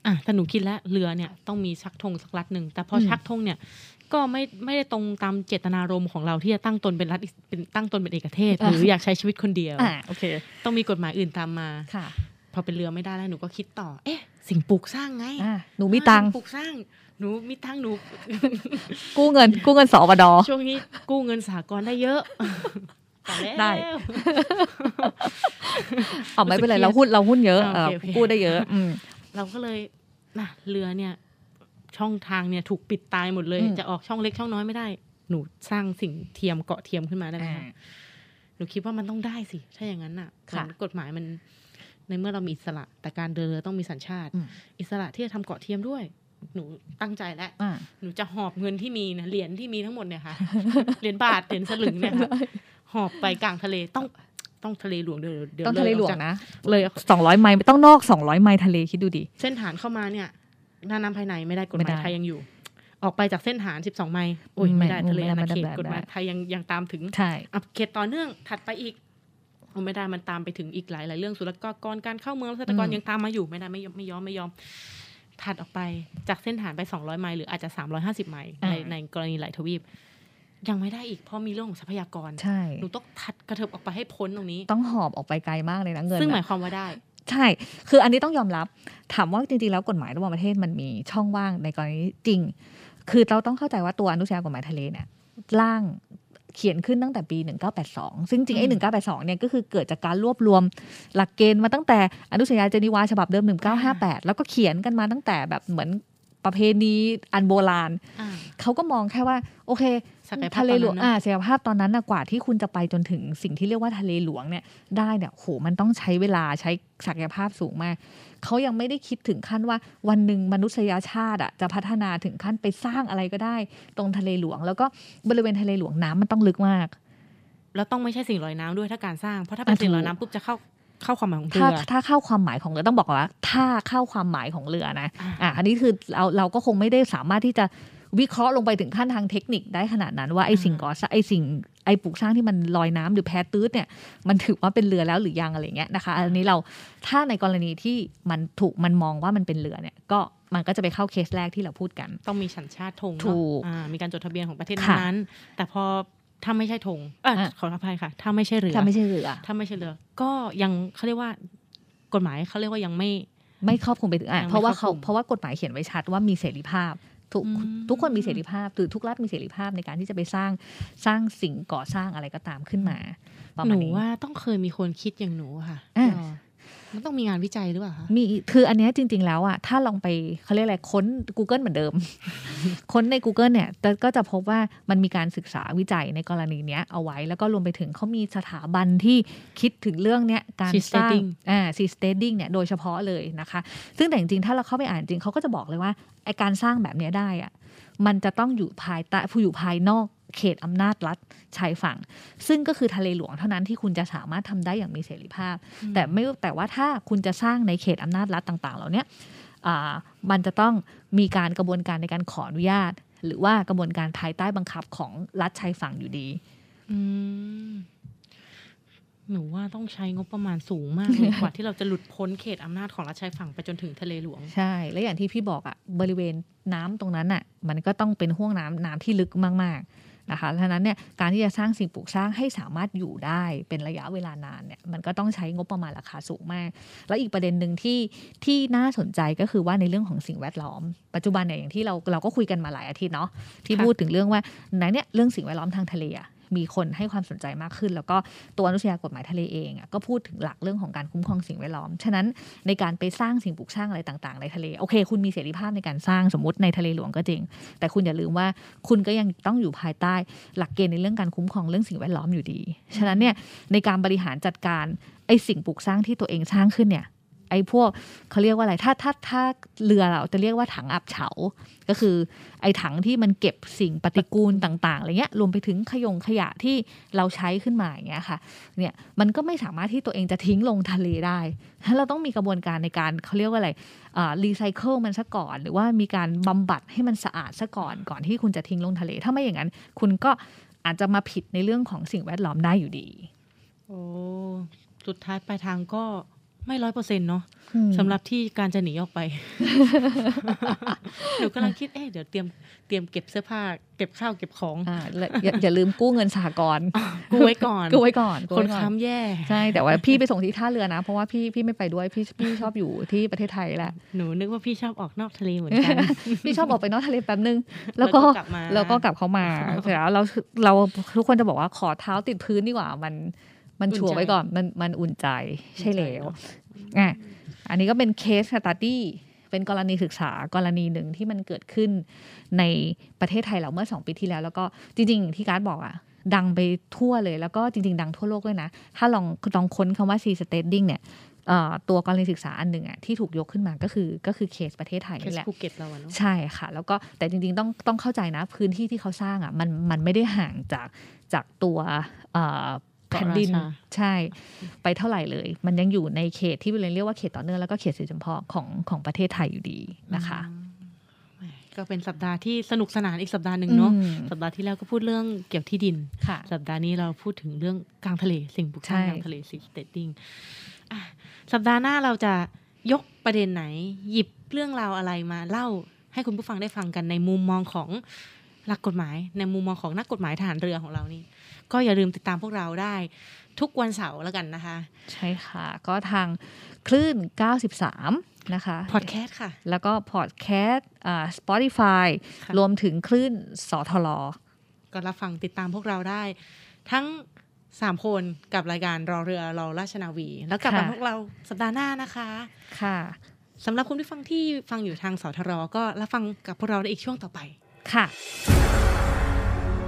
อะแต่หนูคิดแล้วเรือเนี่ยต้องมีชักธงสักรัฐหนึ่งแต่พออมชักธงเนี่ยก็ไม่ไม่ได้ตรงตามเจตนารมณ์ของเราที่จะตั้งตนเป็นรัฐอิสเป็นตั้งตนเป็นเอกเทศ หรืออยากใช้ชีวิตคนเดียวอ่าโอเค ต้องมีกฎหมายอื่นตามมาค่ะ พอเป็นเรือไม่ได้แล้วหนูก็คิดต่อ เอ๊ะ สิ่งปลูกสร้างไงอ่าหนูมีตังค์อ่าสิ่ปลูกสร้าง หนูมีตังค์หนู กู้เงิน กู้เงินสวดช่วงนี้กู้เงินสหกรณ์ได้เยอะตายแล้วได้เอาไม่เป็นไรเราหุ้นเราหุ้นเยอะอ่าเอโออเคโอเคกู้ได้เยอะ อืมเราก็เลยนะเรือเนี่ย ช่องทางเนี่ยถูกปิดตายหมดเลยอืมจะออกช่องเล็กช่องน้อยไม่ได้ หนูสร้างสิ่งเทียมเกาะเทียมขึ้นมาได้ไหมคะหนูคิดว่ามันต้องได้สิ ถ้าอย่างนั้นอะค่ะเหมือนกฎหมายมันในเมื่อเรามีอิสระ แต่การเดินเรือต้องมีสัญชาติอืมอิสระที่จะทำเกาะเทียมด้วย หนูตั้งใจแล้วอ่าหนูจะหอบเงินที่มีนะเหรียญที่มีทั้งหมดเนี่ยค่ะเหรียญบาทเหรียญสลึงเนี่ยค่ะหอบไปกลางทะเลต้องต้องทะเลหลวงเดี๋ยวเดี๋ยวต้องทะเลหลวงยออกจากนะเลยสองร้อยไมล์ต้องนอกสองร้อยไมล์ทะเลคิดดูดิเส้นฐานเข้ามาเนี่ยน่านน้ำภายในไม่ได้กฎหไม่มายได้ไทยยังอยู่ ออกไปจากเส้นฐาน 12 ไมล์โอ้ยไม่ไม่ได้ทะเลไม่ได้อาณาไม่ได้เขตไม่ได้กฎหมายไทยยังยังตามถึงใช่อะเขตต่อเนื่องถัดไปอีกโอ้ไม่ได้มันตามไปถึงอีกหลายหลายเรื่องศุลกากรการเข้าเมืองรัฐกรอืมยังตามมาอยู่ไม่ได้ไม่ยอมไม่ยอมไม่ยอม ถัดออกไปจากเส้นฐานไป 200 ไมล์หรืออาจจะ 350 ไมล์ในในกรณีหลายทวีป ยังไม่ได้อีกเพราะมีเรื่องของทรัพยากรใช่หนูต้องถัดกระเถิบออกไปให้พ้นตรงนี้ ต้องหอบออกไปไกลมากเลยนะเงินซึ่งหอะมายความว่าได้ใช่ คืออันนี้ต้องยอมรับ ถามว่าจริงๆ แล้วกฎหมายระหว่างประเทศมันมีช่องว่างในกรณีจริง คือเราต้องเข้าใจว่าตัวอนุสัญญากฎหมายทะเลเนี่ยร่าง เขียนขึ้นตั้งแต่ปี 1982 ซึ่งจริงๆไอ้ 1982 เนี่ยก็คือเกิดจากการรวบรวมหลักเกณฑ์มาตั้งแต่อนุสัญญาเจนีวาฉบับเดิม 1958 แล้วก็เขียนกันมาตั้งแต่แบบเหมือนประเพณีอันโบราณอ่าเขาก็มองแค่ว่า โอเคศักยภาพ ทะเลหลวงตอนนั้นเนอะอ่าศักยภาพตอนนั้นนะกว่าที่คุณจะไปจนถึงสิ่งที่เรียกว่าทะเลหลวงเนี่ยได้เนี่ยโหมันต้องใช้เวลาใช้ศักยภาพสูงมากเขายังไม่ได้คิดถึงขั้นว่าวันหนึ่งมนุษยชาติอะจะพัฒนาถึงขั้นไปสร้างอะไรก็ได้ ตรงทะเลหลวง แล้วก็บริเวณทะเลหลวงน้ำมันต้องลึกมาก แล้วต้องไม่ใช่สิ่งลอยน้ำด้วยถ้าการสร้างเพราะถ้าเป็นอะสิ่งลอยถูกน้ำปุ๊บจะเข้าเข้าความหมายของเรืถ้าอถ้าเข้าความหมายของเรือต้องบอกก่อนว่า ถ้าเข้าความหมายของเรือนะ อ่าอะอันนี้คือเราเราก็คงไม่ได้สามารถที่จะ วิเคราะห์ลงไปถึงขั้นทางเทคนิคได้ขนาดนั้นว่าไอ้สิ่งก่อสร้างไอ้สิ่งไอ้ปลูกสร้างที่มันลอยน้ำหรือแพตื้ดเนี่ยมันถือว่าเป็นเรือแล้วหรือยังอะไรเงี้ยนะคะ อันนี้เราถ้าในกรณีที่มันถูกมันมองว่ามันเป็นเรือเนี่ยก็มันก็จะไปเข้าเคสแรกที่เราพูดกัน ต้องมีสัญชาติธงเนอะถูกอ่ามีการจดทะเบียนของประเทศค่ะนั้นๆแต่พอถ้าไม่ใช่ธงเอออะขออภัยค่ะ ถ้าไม่ใช่เรือถ้าไม่ใช่เรือถ้าไม่ใช่เรือ ก็ยังเขาเรียกว่ากฎหมายเขาเรียกว่ายังไม่ไม่ครอบคลุมไปถึงอะยังไม่เพราะว่าครเขาอบคลุมเพราะว่ากฎหมายเขียนไว้ชัดว่ามีเสรีภาพ ทุกอืมทุกคนมีเสรีภาพหรือทุกรัฐมีเสรีภาพในการที่จะไปสร้างสร้างสิ่งก่อสร้างอะไรก็ตามขึ้นมาประหมาณนูนี้ว่าต้องเคยมีคนคิดอย่างหนูค่ะอะเออ มันต้องมีงานวิจัยหรือเปล่าคะมีคืออันเนี้ยจริง ๆ แล้วอะถ้าลองไปเขาเรียกอะไรค้น Google เหมือนเดิม ค้นใน Google เนี่ยแต่ก็จะพบว่ามันมีการศึกษาวิจัยในกรณีเนี้ยเอาไว้ แล้วก็รวมไปถึงเขามีสถาบันที่คิดถึงเรื่องเนี้ยการสร้าง Seasteading อ่า Seasteading เนี่ยโดยเฉพาะเลยนะคะ ซึ่งแต่จริงๆถ้าเราเข้าไปอ่านจริงเขาก็จะบอกเลยว่าไอการสร้างแบบเนี้ยได้อะมันจะต้องอยู่ภายใต้ผู้อยู่ภายนอก เขตอำนาจรัฐชายฝั่ง ซึ่งก็คือทะเลหลวงเท่านั้นที่คุณจะสามารถทำได้อย่างมีเสรีภาพ แต่ไม่แต่ว่าถ้าคุณจะสร้างในเขตอำนาจรัฐต่าง ๆ เหล่าเนี้ยอ่ามันจะต้องมีการกระบวนการในการขออนุญาต หรือว่ากระบวนการภายใต้บังคับของรัฐชายฝั่งอยู่ดีอืมหนูว่าต้องใช้งบประมาณสูงมากเลยกว่าที่เราจะหลุดพ้นเขตอำนาจของรัฐชายฝั่งไปจนถึงทะเลหลวง ใช่ และอย่างที่พี่บอกอะบริเวณน้ำตรงนั้นอะมันก็ต้องเป็นห่วงน้ำน้ำที่ลึกมากๆ นะคะฉะนั้นเนี่ยการที่จะสร้างสิ่งปลูกสร้างให้สามารถอยู่ได้เป็นระยะเวลานานเนี่ยมันก็ต้องใช้งบประมาณราคาสูงมาก แล้วอีกประเด็นหนึ่งที่ที่น่าสนใจก็คือว่าในเรื่องของสิ่งแวดล้อม ปัจจุบันเนี่ยอย่างที่เราเราก็คุยกันมาหลายอาทิตย์เนาะที่ค่ะพูดถึงเรื่องว่าไหนเนี่ยเรื่องสิ่งแวดล้อมทางทะเลอะ มีคนให้ความสนใจมากขึ้น แล้วก็ตัวอนุชญากฎหมายทะเลเองอะก็พูดถึงหลักเรื่องของการคุ้มครองสิ่งแวดล้อม ฉะนั้นในการไปสร้างสิ่งปลูกสร้างอะไรต่างๆ ในทะเลโอเค คุณมีเสรีภาพในการสร้างสมมติในทะเลหลวงก็จริง แต่คุณอย่าลืมว่าคุณก็ยังต้องอยู่ภายใต้หลักเกณฑ์ในเรื่องการคุ้มครองเรื่องสิ่งแวดล้อมอยู่ดี ฉะนั้นเนี่ยในการบริหารจัดการไอ้สิ่งปลูกสร้างที่ตัวเองสร้างขึ้นเนี่ย ไอ้พวกเขาเรียกว่าอะไร ถ้าถ้าถ้าเรือเราจะเรียกว่าถังอับเฉา ก็คือ ไอ้ถังที่มันเก็บสิ่งปฏิกูลต่างๆอะไรเงี้ย รวมไปถึงขยงขยะที่เราใช้ขึ้นมาอย่างเงี้ยค่ะ เนี่ยมันก็ไม่สามารถที่ตัวเองจะทิ้งลงทะเลได้ฉะนั้นเราต้องมีกระบวนการในการเขาเรียกว่าอะไรรีไซเคิลมันซะก่อน หรือว่ามีการบำบัดให้มันสะอาดซะก่อนก่อนที่คุณจะทิ้งลงทะเล ถ้าไม่อย่างนั้น คุณก็อาจจะมาผิดในเรื่องของสิ่งแวดล้อมได้อยู่ดี โอ้ สุดท้ายปลายทางก็ ไม่ร้อยเปอร์เซ็นต์เนาะสำหรับที่การจะหนีออกไปหนูกำลังคิดเอ๊ะเดี๋ยวเตรียมเตรียมเก็บเสื้อผ้า เก็บข้าวเก็บของอ่าและอย่าอย่าลืมกู้เงินสหกรณ์กูไว้ก่อนกู้ไว้ก่อนกู้คนไว้ก่อค้ำแย่ใช่แต่ว่าพี่ไปส่งที่ท่าเรือนะ เพราะว่าพี่พี่ไม่ไปด้วยพี่พี่ชอบอยู่ที่ประเทศไทยแหละหนูนึกว่าพี่ชอบออกนอกทะเลเหมือนกันพี่ชอบออกไปนอกทะเลแป๊บนึง แล้วก็แล้วก็กลับมาแล้วก็กลับเข้ามาเสร็จแล้วเราเราทุกคนจะบอกว่าขอเท้าติดพื้นดีกว่ามัน มันชัวร์ไว้ก่อนมันมันอุ่นใจใช่แล้วอะอันนี้ก็เป็น case study เป็นกรณีศึกษากรณีหนึ่งที่มันเกิดขึ้นในประเทศไทยเราเมื่อสองปีที่แล้ว แล้วก็จริงๆอย่างที่การ์ดบอกอะดังไปทั่วเลยแล้วก็จริง ๆ ดังทั่วโลกด้วยนะ ถ้าลองลองค้นคำว่า seasteading เนี่ยเอ่อตัวกรณีศึกษาอันหนึ่งอะที่ถูกยกขึ้นมาก็คือก็คือเคสประเทศไทยเคสนี่แหละภูเก็ตเราอะเนาะใช่ค่ะ แล้วก็แต่จริง ๆ ต้องต้องเข้าใจนะพื้นที่ที่เขาสร้างอะมันมันไม่ได้ห่างจากจากตัวเอ่อ แผ่นดินเกาะราชาใช่ ไปเท่าไหร่เลย มันยังอยู่ในเขตที่เราเรียกว่าเขตต่อเนื่องแล้วก็เขตเศรษฐกิจจำเพาะของของประเทศไทยอยู่ดีนะคะแหมก็เป็นสัปดาห์ที่สนุกสนานอีกสัปดาห์หนึ่งเนาะอืมสัปดาห์ที่แล้วก็พูดเรื่องเกี่ยวที่ดินค่ะสัปดาห์นี้เราพูดถึงเรื่องกลางทะเลสิ่งปลูกสร้างใช่กลางทะเล seasteadingสัปดาห์หน้าเราจะยกประเด็นไหน หยิบเรื่องราวอะไรมาเล่าให้คุณผู้ฟังได้ฟังกันในมุมมองของหลักกฎหมาย ในมุมมองของนักกฎหมายทหารเรือของเรานี่ ก็อย่าลืมติดตามพวกเราได้ ทุกวันเสาร์แล้วกันนะคะ ใช่ค่ะ ก็ทางคลื่น 93 นะคะพอดแคสต์ค่ะ แล้วก็พอดแคสต์อ่า Spotify ค่ะรวมถึงคลื่นสทลก็รับฟังติดตามพวกเราได้ ทั้งสามคนกับรายการรอเรือรอราชนาวี แล้วกลับมาค่ะพวกเราสัปดาห์หน้านะคะ ค่ะสำหรับคุณผู้ฟังที่ฟังอยู่ทางสทรก็รับฟังกับพวกเราได้อีกช่วงต่อไป ค่ะ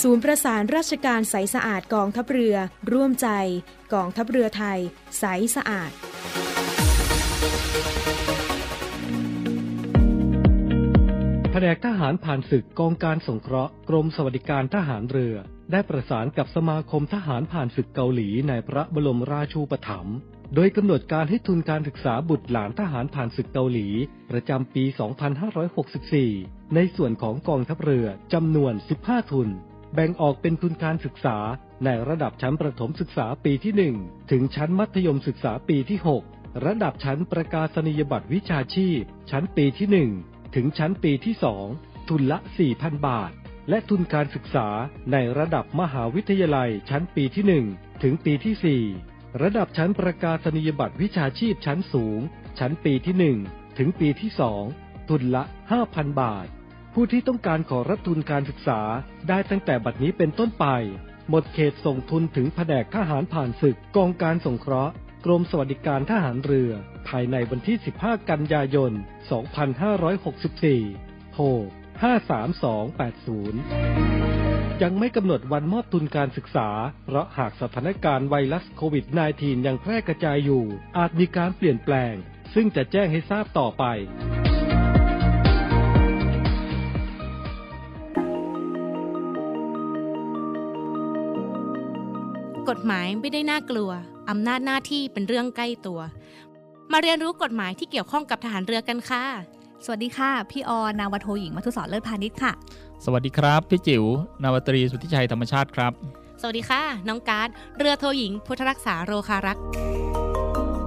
ศูนย์ประสานราชการใสสะอาดกองทัพเรือ ร่วมใจ กองทัพเรือไทย ใสสะอาด แผนกทหารผ่านศึกกองการสงเคราะห์กรมสวัสดิการทหารเรือ ได้ประสานกับสมาคมทหารผ่านศึกเกาหลีในพระบรมราชูปถัมภ์โดยกำหนดการให้ทุนการศึกษาบุตรหลานทหารผ่านศึกเกาหลี ประจำปี 2564 ในส่วนของกองทัพเรือจำนวน 15 ทุน แบ่งออกเป็นทุนการศึกษาในระดับชั้นประถมศึกษาปีที่ 1 ถึงชั้นมัธยมศึกษาปีที่ 6 ระดับชั้นประกาศนียบัตรวิชาชีพ ชั้นปีที่ 1 ถึงชั้นปีที่ 2 ทุนละ 4,000 บาท และทุนการศึกษาในระดับมหาวิทยาลัยชั้นปีที่ 1 ถึงปีที่ 4 ระดับชั้นประกาศนียบัตรวิชาชีพชั้นสูง ชั้นปีที่ 1 ถึงปีที่ 2 ทุนละ 5,000 บาท ผู้ที่ต้องการขอรับทุนการศึกษาได้ตั้งแต่บัดนี้เป็นต้นไป หมดเขตส่งทุนถึงแผนกทหารผ่านศึกกองการสงเคราะห์ กรมสวัสดิการทหารเรือ ภายในวันที่ 15 กันยายน 2564 โทร 53280 ยังไม่กำหนดวันมอบทุนการศึกษา เพราะหากสถานการณ์ไวรัสโควิด -19 ยังแพร่กระจายอยู่ อาจมีการเปลี่ยนแปลง ซึ่งจะแจ้งให้ทราบต่อไป กฎหมายไม่ได้น่ากลัว อำนาจหน้าที่เป็นเรื่องใกล้ตัว มาเรียนรู้กฎหมายที่เกี่ยวข้องกับทหารเรือกันค่ะ สวัสดีค่ะ พี่ออนาวาโทหญิงมัทุศรเลิศพาณิชย์ค่ะ สวัสดีครับ พี่จิ๋วนาวาตรีสุทธิชัยธรรมชาติครับ สวัสดีค่ะ น้องการ์ดเรือโทหญิง พุทธรักษาโรคารักษ์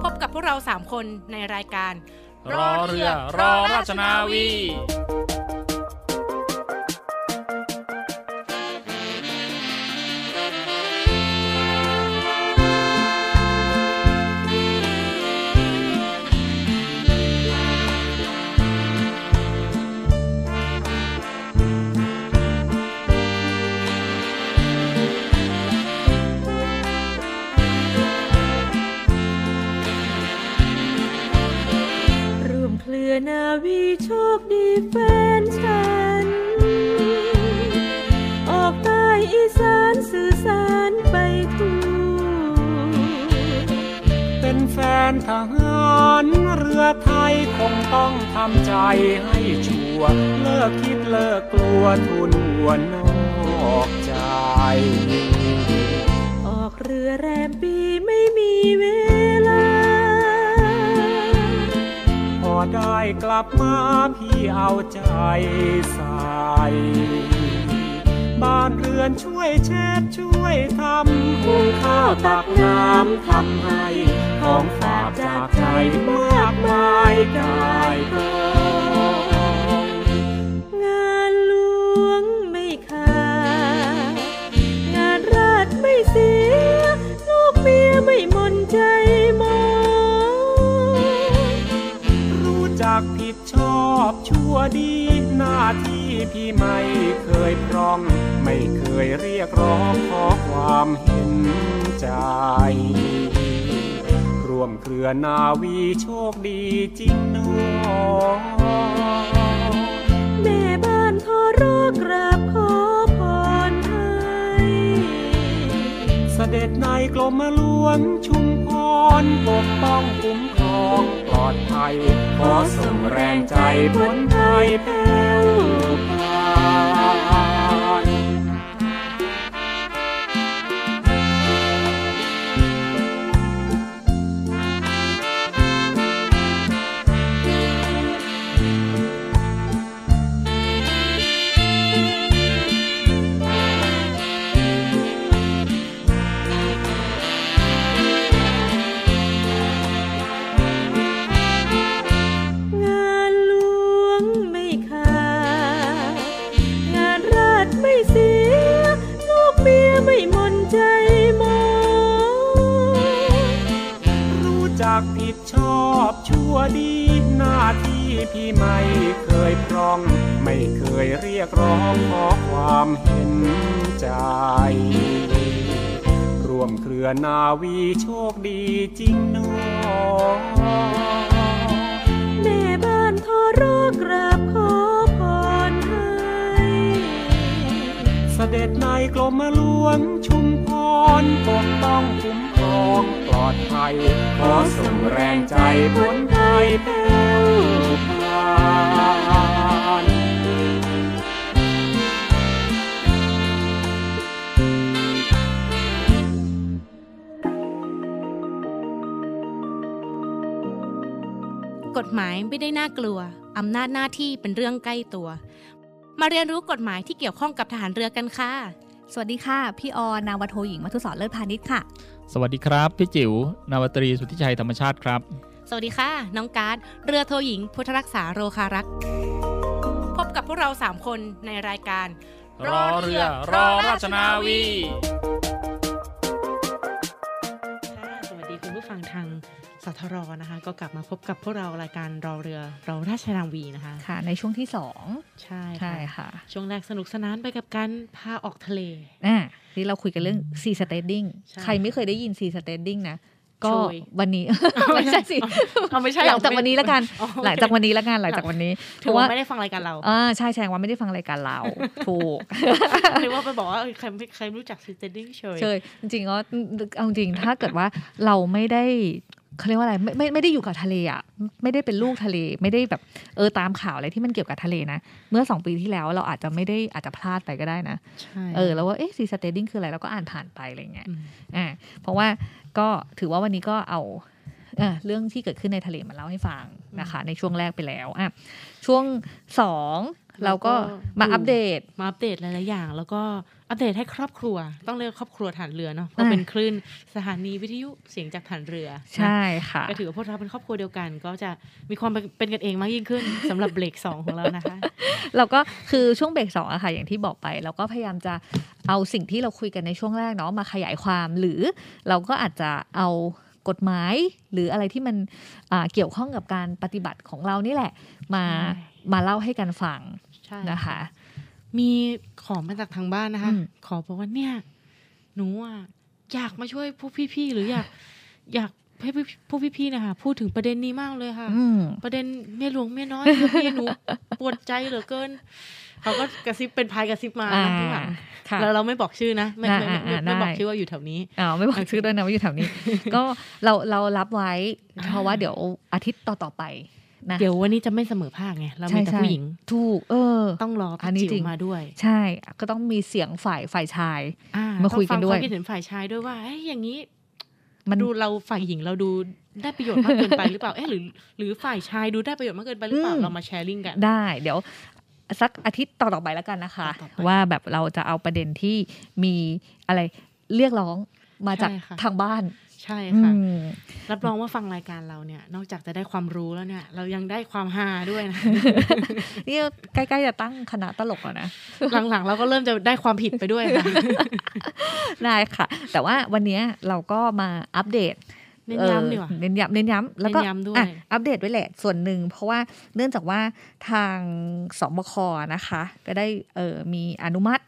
พบกับพวกเรา 3 คนในรายการรอเรือรอราชนาวี นแฟนทหารเรือไทยคงต้องทำใจให้ชัวร์เลิกคิดเลิกกลัวทุนหัวนอกใจ ออกเรือแรมปีไม่มีเวลา พอได้กลับมาพี่เอาใจใส่บ้านเรือนช่วยเช็ดช่วยทำหุงข้าวตักน้ำทำให้ ของฝากจากใจมากมายกายกอ อนาวีโชคดีจริงหนอแม่บ้านขอรอกราบขอพรให้เสด็จในกรมหลวงชุมพรปกป้องคุ้มครองปลอดภัย ขอส่งแรงใจบนไทยแผ่ว พรปกป้องคุ้มครองปลอดภัย ขอส่งแรงใจบนไทยแผ่วพรานกฎหมายไม่ได้น่ากลัว อำนาจหน้าที่เป็นเรื่องใกล้ตัว มาเรียนรู้กฎหมายที่เกี่ยวข้องกับทหารเรือกันค่ะ สวัสดีค่ะ พี่ออนาวาโทหญิงมัทุศรเลิศพาณิชย์ค่ะ สวัสดีครับ พี่จิ๋วนาวาตรีสุทธิชัยธรรมชาติครับ สวัสดีค่ะ น้องการ์ดเรือโทหญิง พุทธรักษาโรคารักษ์พบกับพวกเรา 3 คนในรายการ Law เรือ Law ราชนาวี สทรนะคะ ก็กลับมาพบกับพวกเรารายการ Law เรือLaw ราชนาวีนะคะ ค่ะ ในช่วงที่สองใช่ใช่ค่ะ ช่วงแรกสนุกสนานไปกับการพาออกทะเลอ่าที่เราคุยกันเรื่อง seasteading ใช่ใครไม่เคยได้ยิน seasteading นะก็เชยวันนี้ไม่ใช่สิเอาไม่ใช่หลังจากวันนี้แล้วกันอ๋อโอเคหลังจากวันนี้แล้วกันหลังจากวันนี้ถือว่าไม่ได้ฟังรายการเราอ่าใช่แสดงว่าไม่ได้ฟังรายการเราถูกหรือว่าไปบอกว่าเออใครไม่ใครรู้จัก seasteading เชยเชยจริงๆก็เอาจริงถ้าเกิดว่าเราไม่ได้ เขาเรียกว่าอะไรไม่ไม่ไม่ได้อยู่กับทะเลอะไม่ได้เป็นลูกทะเล ไม่ได้แบบเออตามข่าวอะไรที่มันเกี่ยวกับทะเลนะ เมื่อสองปีที่แล้วเราอาจจะไม่ได้อาจจะพลาดไปก็ได้นะใช่เออแล้วว่าเอ๊ะ seasteading คืออะไรเราก็อ่านผ่านไปอะไรเงี้ยอืมอ่าเพราะว่าก็ถือว่าวันนี้ก็เอาเอ่อเรื่องที่เกิดขึ้นในทะเลมาเล่าให้ฟังนะคะ ในช่วงแรกไปแล้วอะช่วงสอง เราก็มาอัปเดตมาอัปเดตหลายๆอย่าง แล้วก็อัปเดตให้ครอบครัว ต้องเรียกครอบครัวฐานเรือเนาะเพราะอ่าเป็นคลื่นสถานีวิทยุเสียงจากฐานเรือนะใช่ค่ะก็ถือว่าพวกเราเป็นครอบครัวเดียวกัน ก็จะมีความเป็นเป็นกันเองมากยิ่งขึ้นสำหรับเบรกสองของเรานะคะเราก็คือช่วงเบรกสองอะค่ะอย่างที่บอกไปเราก็พยายามจะเอาสิ่งที่เราคุยกันในช่วงแรกเนาะมาขยายความหรือเราก็อาจจะเอากฎหมายหรืออะไรที่มันอ่าเกี่ยวข้องกับการปฏิบัติของเรานี่แหละ มาใช่มาเล่าให้กันฟังใช่ นะคะ มีขอมาจากทางบ้านนะคะอืมขอบอกว่าเนี่ย หนูอะอยากมาช่วยพวกพี่ๆหรืออยากอยากให้พวกพี่ๆนะคะพูดถึงประเด็นนี้มากเลยค่ะอืมประเด็นเมียหลวงเมียน้อยค่ะพี่หนูปวดใจเหลือเกินเขาก็กระซิบเป็นพายกระซิบมาอ่าข้างหลังค่ะแล้วเราไม่บอกชื่อนะไม่ไม่อ่าไม่อ่าไม่บอกได้ชื่อว่าอยู่แถวนี้อ๋อไม่บอกชื่อด้วยนะว่าอยู่แถวนี้ ก็เราเรารับไว้เพราะว่าเดี๋ยวอาทิตย์ต่อๆไป นะเดี๋ยววันนี้จะไม่เสมอภาคไงเรามีแต่ใช่ผู้หญิงถูก เออ ต้องรออันพี่นี้จิ๋จริวงมาด้วย ใช่ ก็ต้องมีเสียงฝ่ายฝ่ายชายอ่มาคุยกันด้วยต้องฟังความคิดเห็นฝ่ายชายด้วยว่าเอ้ยอย่างนี้มันดูเราฝ่ายหญิงเราดูได้ประโยชน์มากเกินไปหรือเปล่าเอ๊ะหรือ หรือฝ่ายชายดูได้ประโยชน์มากเกินไปหรือเปล่าอืมเรามาแชร์ลิงก์กันได้ เดี๋ยวสักอาทิตย์ต่อๆไปแล้วกันนะคะต่อๆไปว่าแบบเราจะเอาประเด็นที่มีอะไรเรียกร้องมาจากใช่ค่ะทางบ้าน ใช่อืค่ะมรับรองว่าฟังรายการเราเนี่ย นอกจากจะได้ความรู้แล้วเนี่ย เรายังได้ความฮาด้วยนะนี่ใกล้ๆจะตั้งคณะตลกแล้วนะหลังๆ เราก็เริ่มจะได้ความผิดไปด้วยค่ะได้ค่ะ แต่ว่าวันนี้เราก็มาอัปเดตเน้นย้ำดีกว่าเออเน้นย้ำเน้นย้ำแล้วก็เน้นย้ำด้วยอะอัปเดตไว้แหละส่วนหนึ่ง เพราะว่าเนื่องจากว่าทางสบคนะคะ ก็ได้เออมีอนุมัติ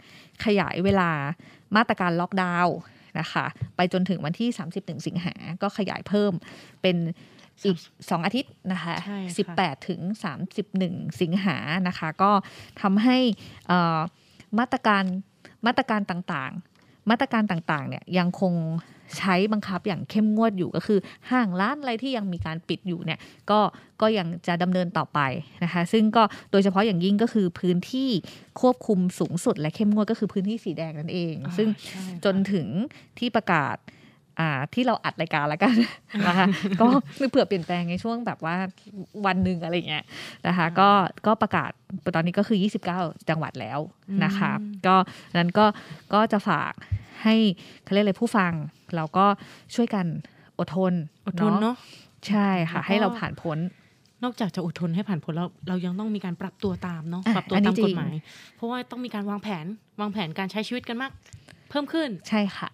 ขยายเวลามาตรการล็อกดาวน์ นะคะ ไปจนถึงวันที่ 31 สิงหา ก็ขยายเพิ่มเป็นอีก 2 อาทิตย์นะคะใช่ค่ะ18 ถึง 31 สิงหานะคะ ก็ทำให้เอ่อมาตรการมาตรการต่างๆ มาตรการต่างๆเนี่ยยังคง ใช้บังคับอย่างเข้มงวดอยู่ก็คือห้างร้านอะไรที่ยังมีการปิดอยู่เนี่ยก็ก็ยังจะดำเนินต่อไปนะคะซึ่งก็โดยเฉพาะอย่างยิ่งก็คือพื้นที่ควบคุมสูงสุดและเข้มงวดก็คือพื้นที่สีแดงนั่นเองอ่าซึ่งใช่ค่ะจนถึงที่ประกาศอ่าที่เราอัดรายการแล้วกันนะคะก็เผื่อเปลี่ยนแปลงในช่วงแบบว่าวันหนึ่งอะไรเงี้ยนะคะก็ก็ประกาศตอนนี้ก็คือ 29 จังหวัดแล้วนะคะอืมก็นั้นก็ก็จะฝาก ให้เขาเรียกอะไรผู้ฟัง เราก็ช่วยกันอดทนอดทนเนาะใช่ค่ะแล้วก็ให้เราผ่านพ้น นอกจากจะอดทนให้ผ่านพ้นแล้วเรายังต้องมีการปรับตัวตามเนาะอะปรับตัวอันนี้ตามจริกงฎหมาย เพราะว่าต้องมีการวางแผนวางแผนการใช้ชีวิตกันมาก เพิ่มขึ้นใช่ค่ะ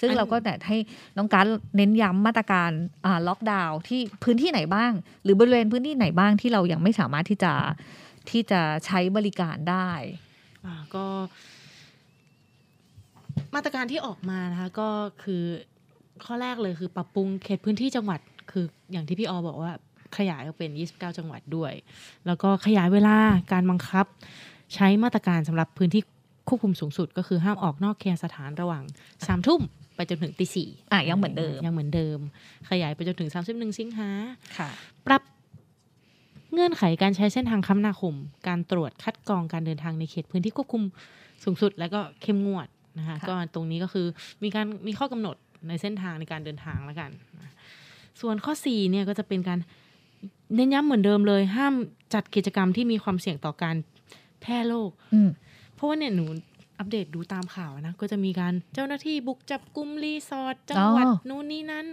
ซึ่งอันเราก็แต่ให้น้องการเน้นย้ำมาตรการอ่าล็อกดาวน์ที่พื้นที่ไหนบ้าง หรือบริเวณพื้นที่ไหนบ้างที่เรายังไม่สามารถที่จะที่จะใช้บริการได้อ่าก็ มาตรการที่ออกมานะคะก็คือข้อแรกเลยคือปรับปรุงเขตพื้นที่จังหวัดคืออย่างที่พี่ออบอกว่าขยายออกเป็น 29 จังหวัดด้วย แล้วก็ขยายเวลาการบังคับ ใช้มาตรการสำหรับพื้นที่ควบคุมสูงสุด ก็คือห้ามออกนอกเคหสถานระหว่างสามทุ่มไปจนถึงตีสี่อะยังเหมือนเดิมยังเหมือนเดิม ขยายไปจนถึง31สิงหาค่ะ ปรับเงื่อนไขการใช้เส้นทางคมนาคม การตรวจคัดกรองการเดินทางในเขตพื้นที่ควบคุมสูงสุด แล้วก็เข้มงวด นะคะค่ะก็ตรงนี้ก็คือมีการมีข้อกำหนดในเส้นทางในการเดินทางแล้วกันนะส่วนข้อ4เนี่ยก็จะเป็นการเน้นย้ำเหมือนเดิมเลย ห้ามจัดกิจกรรมที่มีความเสี่ยงต่อการแพร่โรคอืมเพราะว่าเนี่ยหนูอัปเดตดูตามข่าวนะก็จะมีการเจ้าหน้าที่บุกจับกลุ่มรีสอร์ทจังหวัดอ๋อนู้นนี่นั่น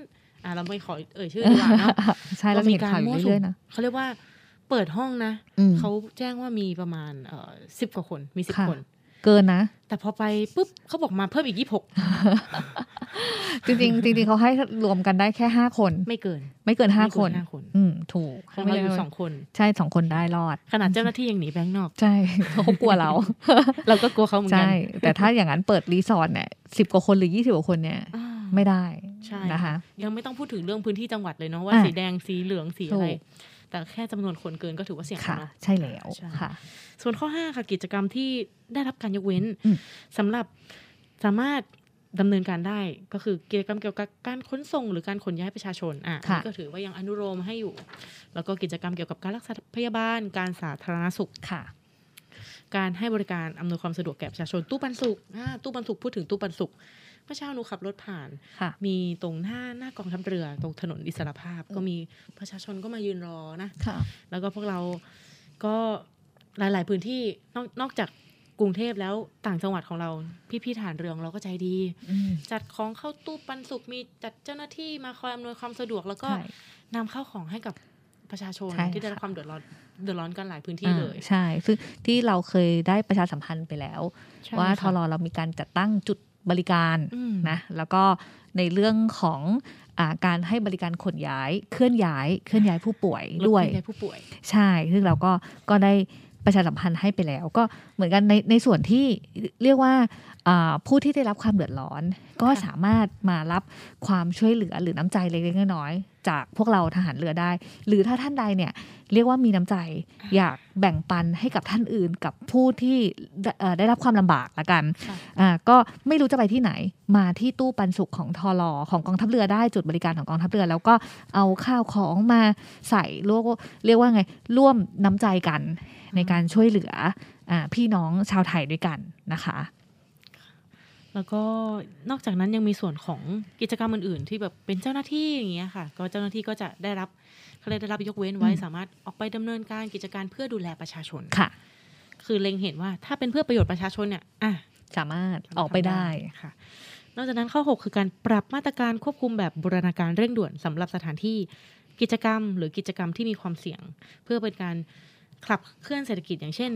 อะเราไม่ขอเอ่ยชื่อดีกว่าเนาะใช่เราจะเห็นข่าวอยู่เรื่อยๆนะเขาเรียกว่าเปิดห้องนะอืมเขาแจ้งว่ามีประมาณเอ่อสิบกว่าคนมีสิบค่ะคน เกินนะ แต่พอไปปุ๊บเขาบอกมาเพิ่มอีกยี่หกจริงๆจริงๆเขาให้รวมกันได้แค่ห้าคน ไม่เกิน ไม่เกินห้าไม่คเกินนห้าคน อืมถูกของเราอยู่สองคน ใช่สองคนได้รอด ขนาดเจ้าหน้าที่ยังหนีแบงค์นอก ใช่เขากลัวเรา เราก็กลัวเขาเหมือนกัใช่แต่ถ้าอย่างนั้นเปิดรีสอร์ทเนี่ยสิบกว่าคนหรือยี่สิบกว่าคนเนี่ยอ่าไม่ได้ใช่นะคะ ยังไม่ต้องพูดถึงเรื่องพื้นที่จังหวัดเลยเนาะว่าอะสีแดงสีเหลืองสีอะไรถูกแต่แค่จำนวนคนเกินก็ถือว่าเสี่ยงค่ะแล้วเนาะใช่แล้วใช่ค่ะ ส่วนข้อ 5 ค่ะกิจกรรมที่ได้รับการยกเว้นอืมสำหรับสามารถดำเนินการได้ก็คือกิจกรรมเกี่ยวกับการขนส่งหรือการขนย้ายประชาชนอะอันค่ะนี้ก็ถือว่ายังอนุโลมให้อยู่ แล้วก็กิจกรรมเกี่ยวกับการรักษาพยาบาล การสาธารณสุขค่ะ การให้บริการอำนวยความสะดวกแก่ประชาชนตู้ปันสุกอ่าตู้ปันสุกพูดถึงตู้ปันสุกเมื่อเช้าหนูขับรถผ่านค่ะมีตรงหน้าหน้ากองทัพเรือ ตรงถนนอิสรภาพ ก็มีประชาชนก็มายืนรอนะค่ะแล้วก็พวกเราก็ หลาย ๆ พื้นที่นอกนอกจากกรุงเทพแล้วต่างจังหวัดของเรา พี่ ๆ ฐานเรืองเราก็ใจดีอืมจัดของเข้าตู้ปันสุกมีจัดเจ้าหน้าที่มาคอยอำนวยความสะดวก แล้วก็ใช่นำเข้าของให้กับประชาชนใช่ที่ได้รับค่ะความเดือดร้อนเดือดร้อนกันหลายพื้นที่เลยอ่าใช่ซึ่งที่เราเคยได้ประชาสัมพันธ์ไปแล้วใช่ว่าทค่ะรเรามีการจัดตั้งจุดบริการอืมนะแล้วก็ในเรื่องของอาการให้บริการขนย้าย เคลื่อนย้าย เคลื่อนย้ายผู้ป่วยลด้วยเคลื่อนย้าผู้ป่วย ใช่ ซึ่งเราก็ก็ได้ ประชาสัมพันธ์ให้ไปแล้ว ก็เหมือนกันในในส่วนที่เรียกว่าอ่าผู้ที่ได้รับความเดือดร้อน ก็ค่ะสามารถมารับความช่วยเหลือหรือน้ำใจเล็กๆน้อยๆจากพวกเราทหารเรือได้ หรือถ้าท่านใดเนี่ยเรียกว่ามีน้ำใจอยากแบ่งปันให้กับท่านอื่น กับผู้ที่ได้เอ่อได้รับความลำบากละกันค่ะอ่าก็ไม่รู้จะไปที่ไหนมาที่ตู้ปันสุขของทอรอของกองทัพเรือได้จุดบริการของกองทัพเรือ แล้วก็เอาข้าวของมาใส่เรียกว่าเรียกว่าไงร่วมน้ำใจกัน ในการช่วยเหลืออาพี่น้องชาวไทยด้วยกันนะคะแล้วก็นอกจากนั้นยังมีส่วนของกิจกรรมอื่นๆ ที่แบบเป็นเจ้าหน้าที่อย่างเงี้ยค่ะ ก็เจ้าหน้าที่ก็จะได้รับเขาเรียกได้รับยกเว้นไว้อืมสามารถออกไปดำเนินการกิจการเพื่อดูแลประชาชนค่ะ คือเล็งเห็นว่าถ้าเป็นเพื่อประโยชน์ประชาชนเนี่ยอะสามารถออกไปได้ค่ะ นอกจากนั้นข้อ 6 คือการปรับมาตรการควบคุมแบบบูรณาการเร่งด่วนสำหรับสถานที่กิจกรรม หรือกิจกรรมที่มีความเสี่ยง เพื่อเป็นการ ขับเคลื่อนเศรษฐกิจอย่างเช่น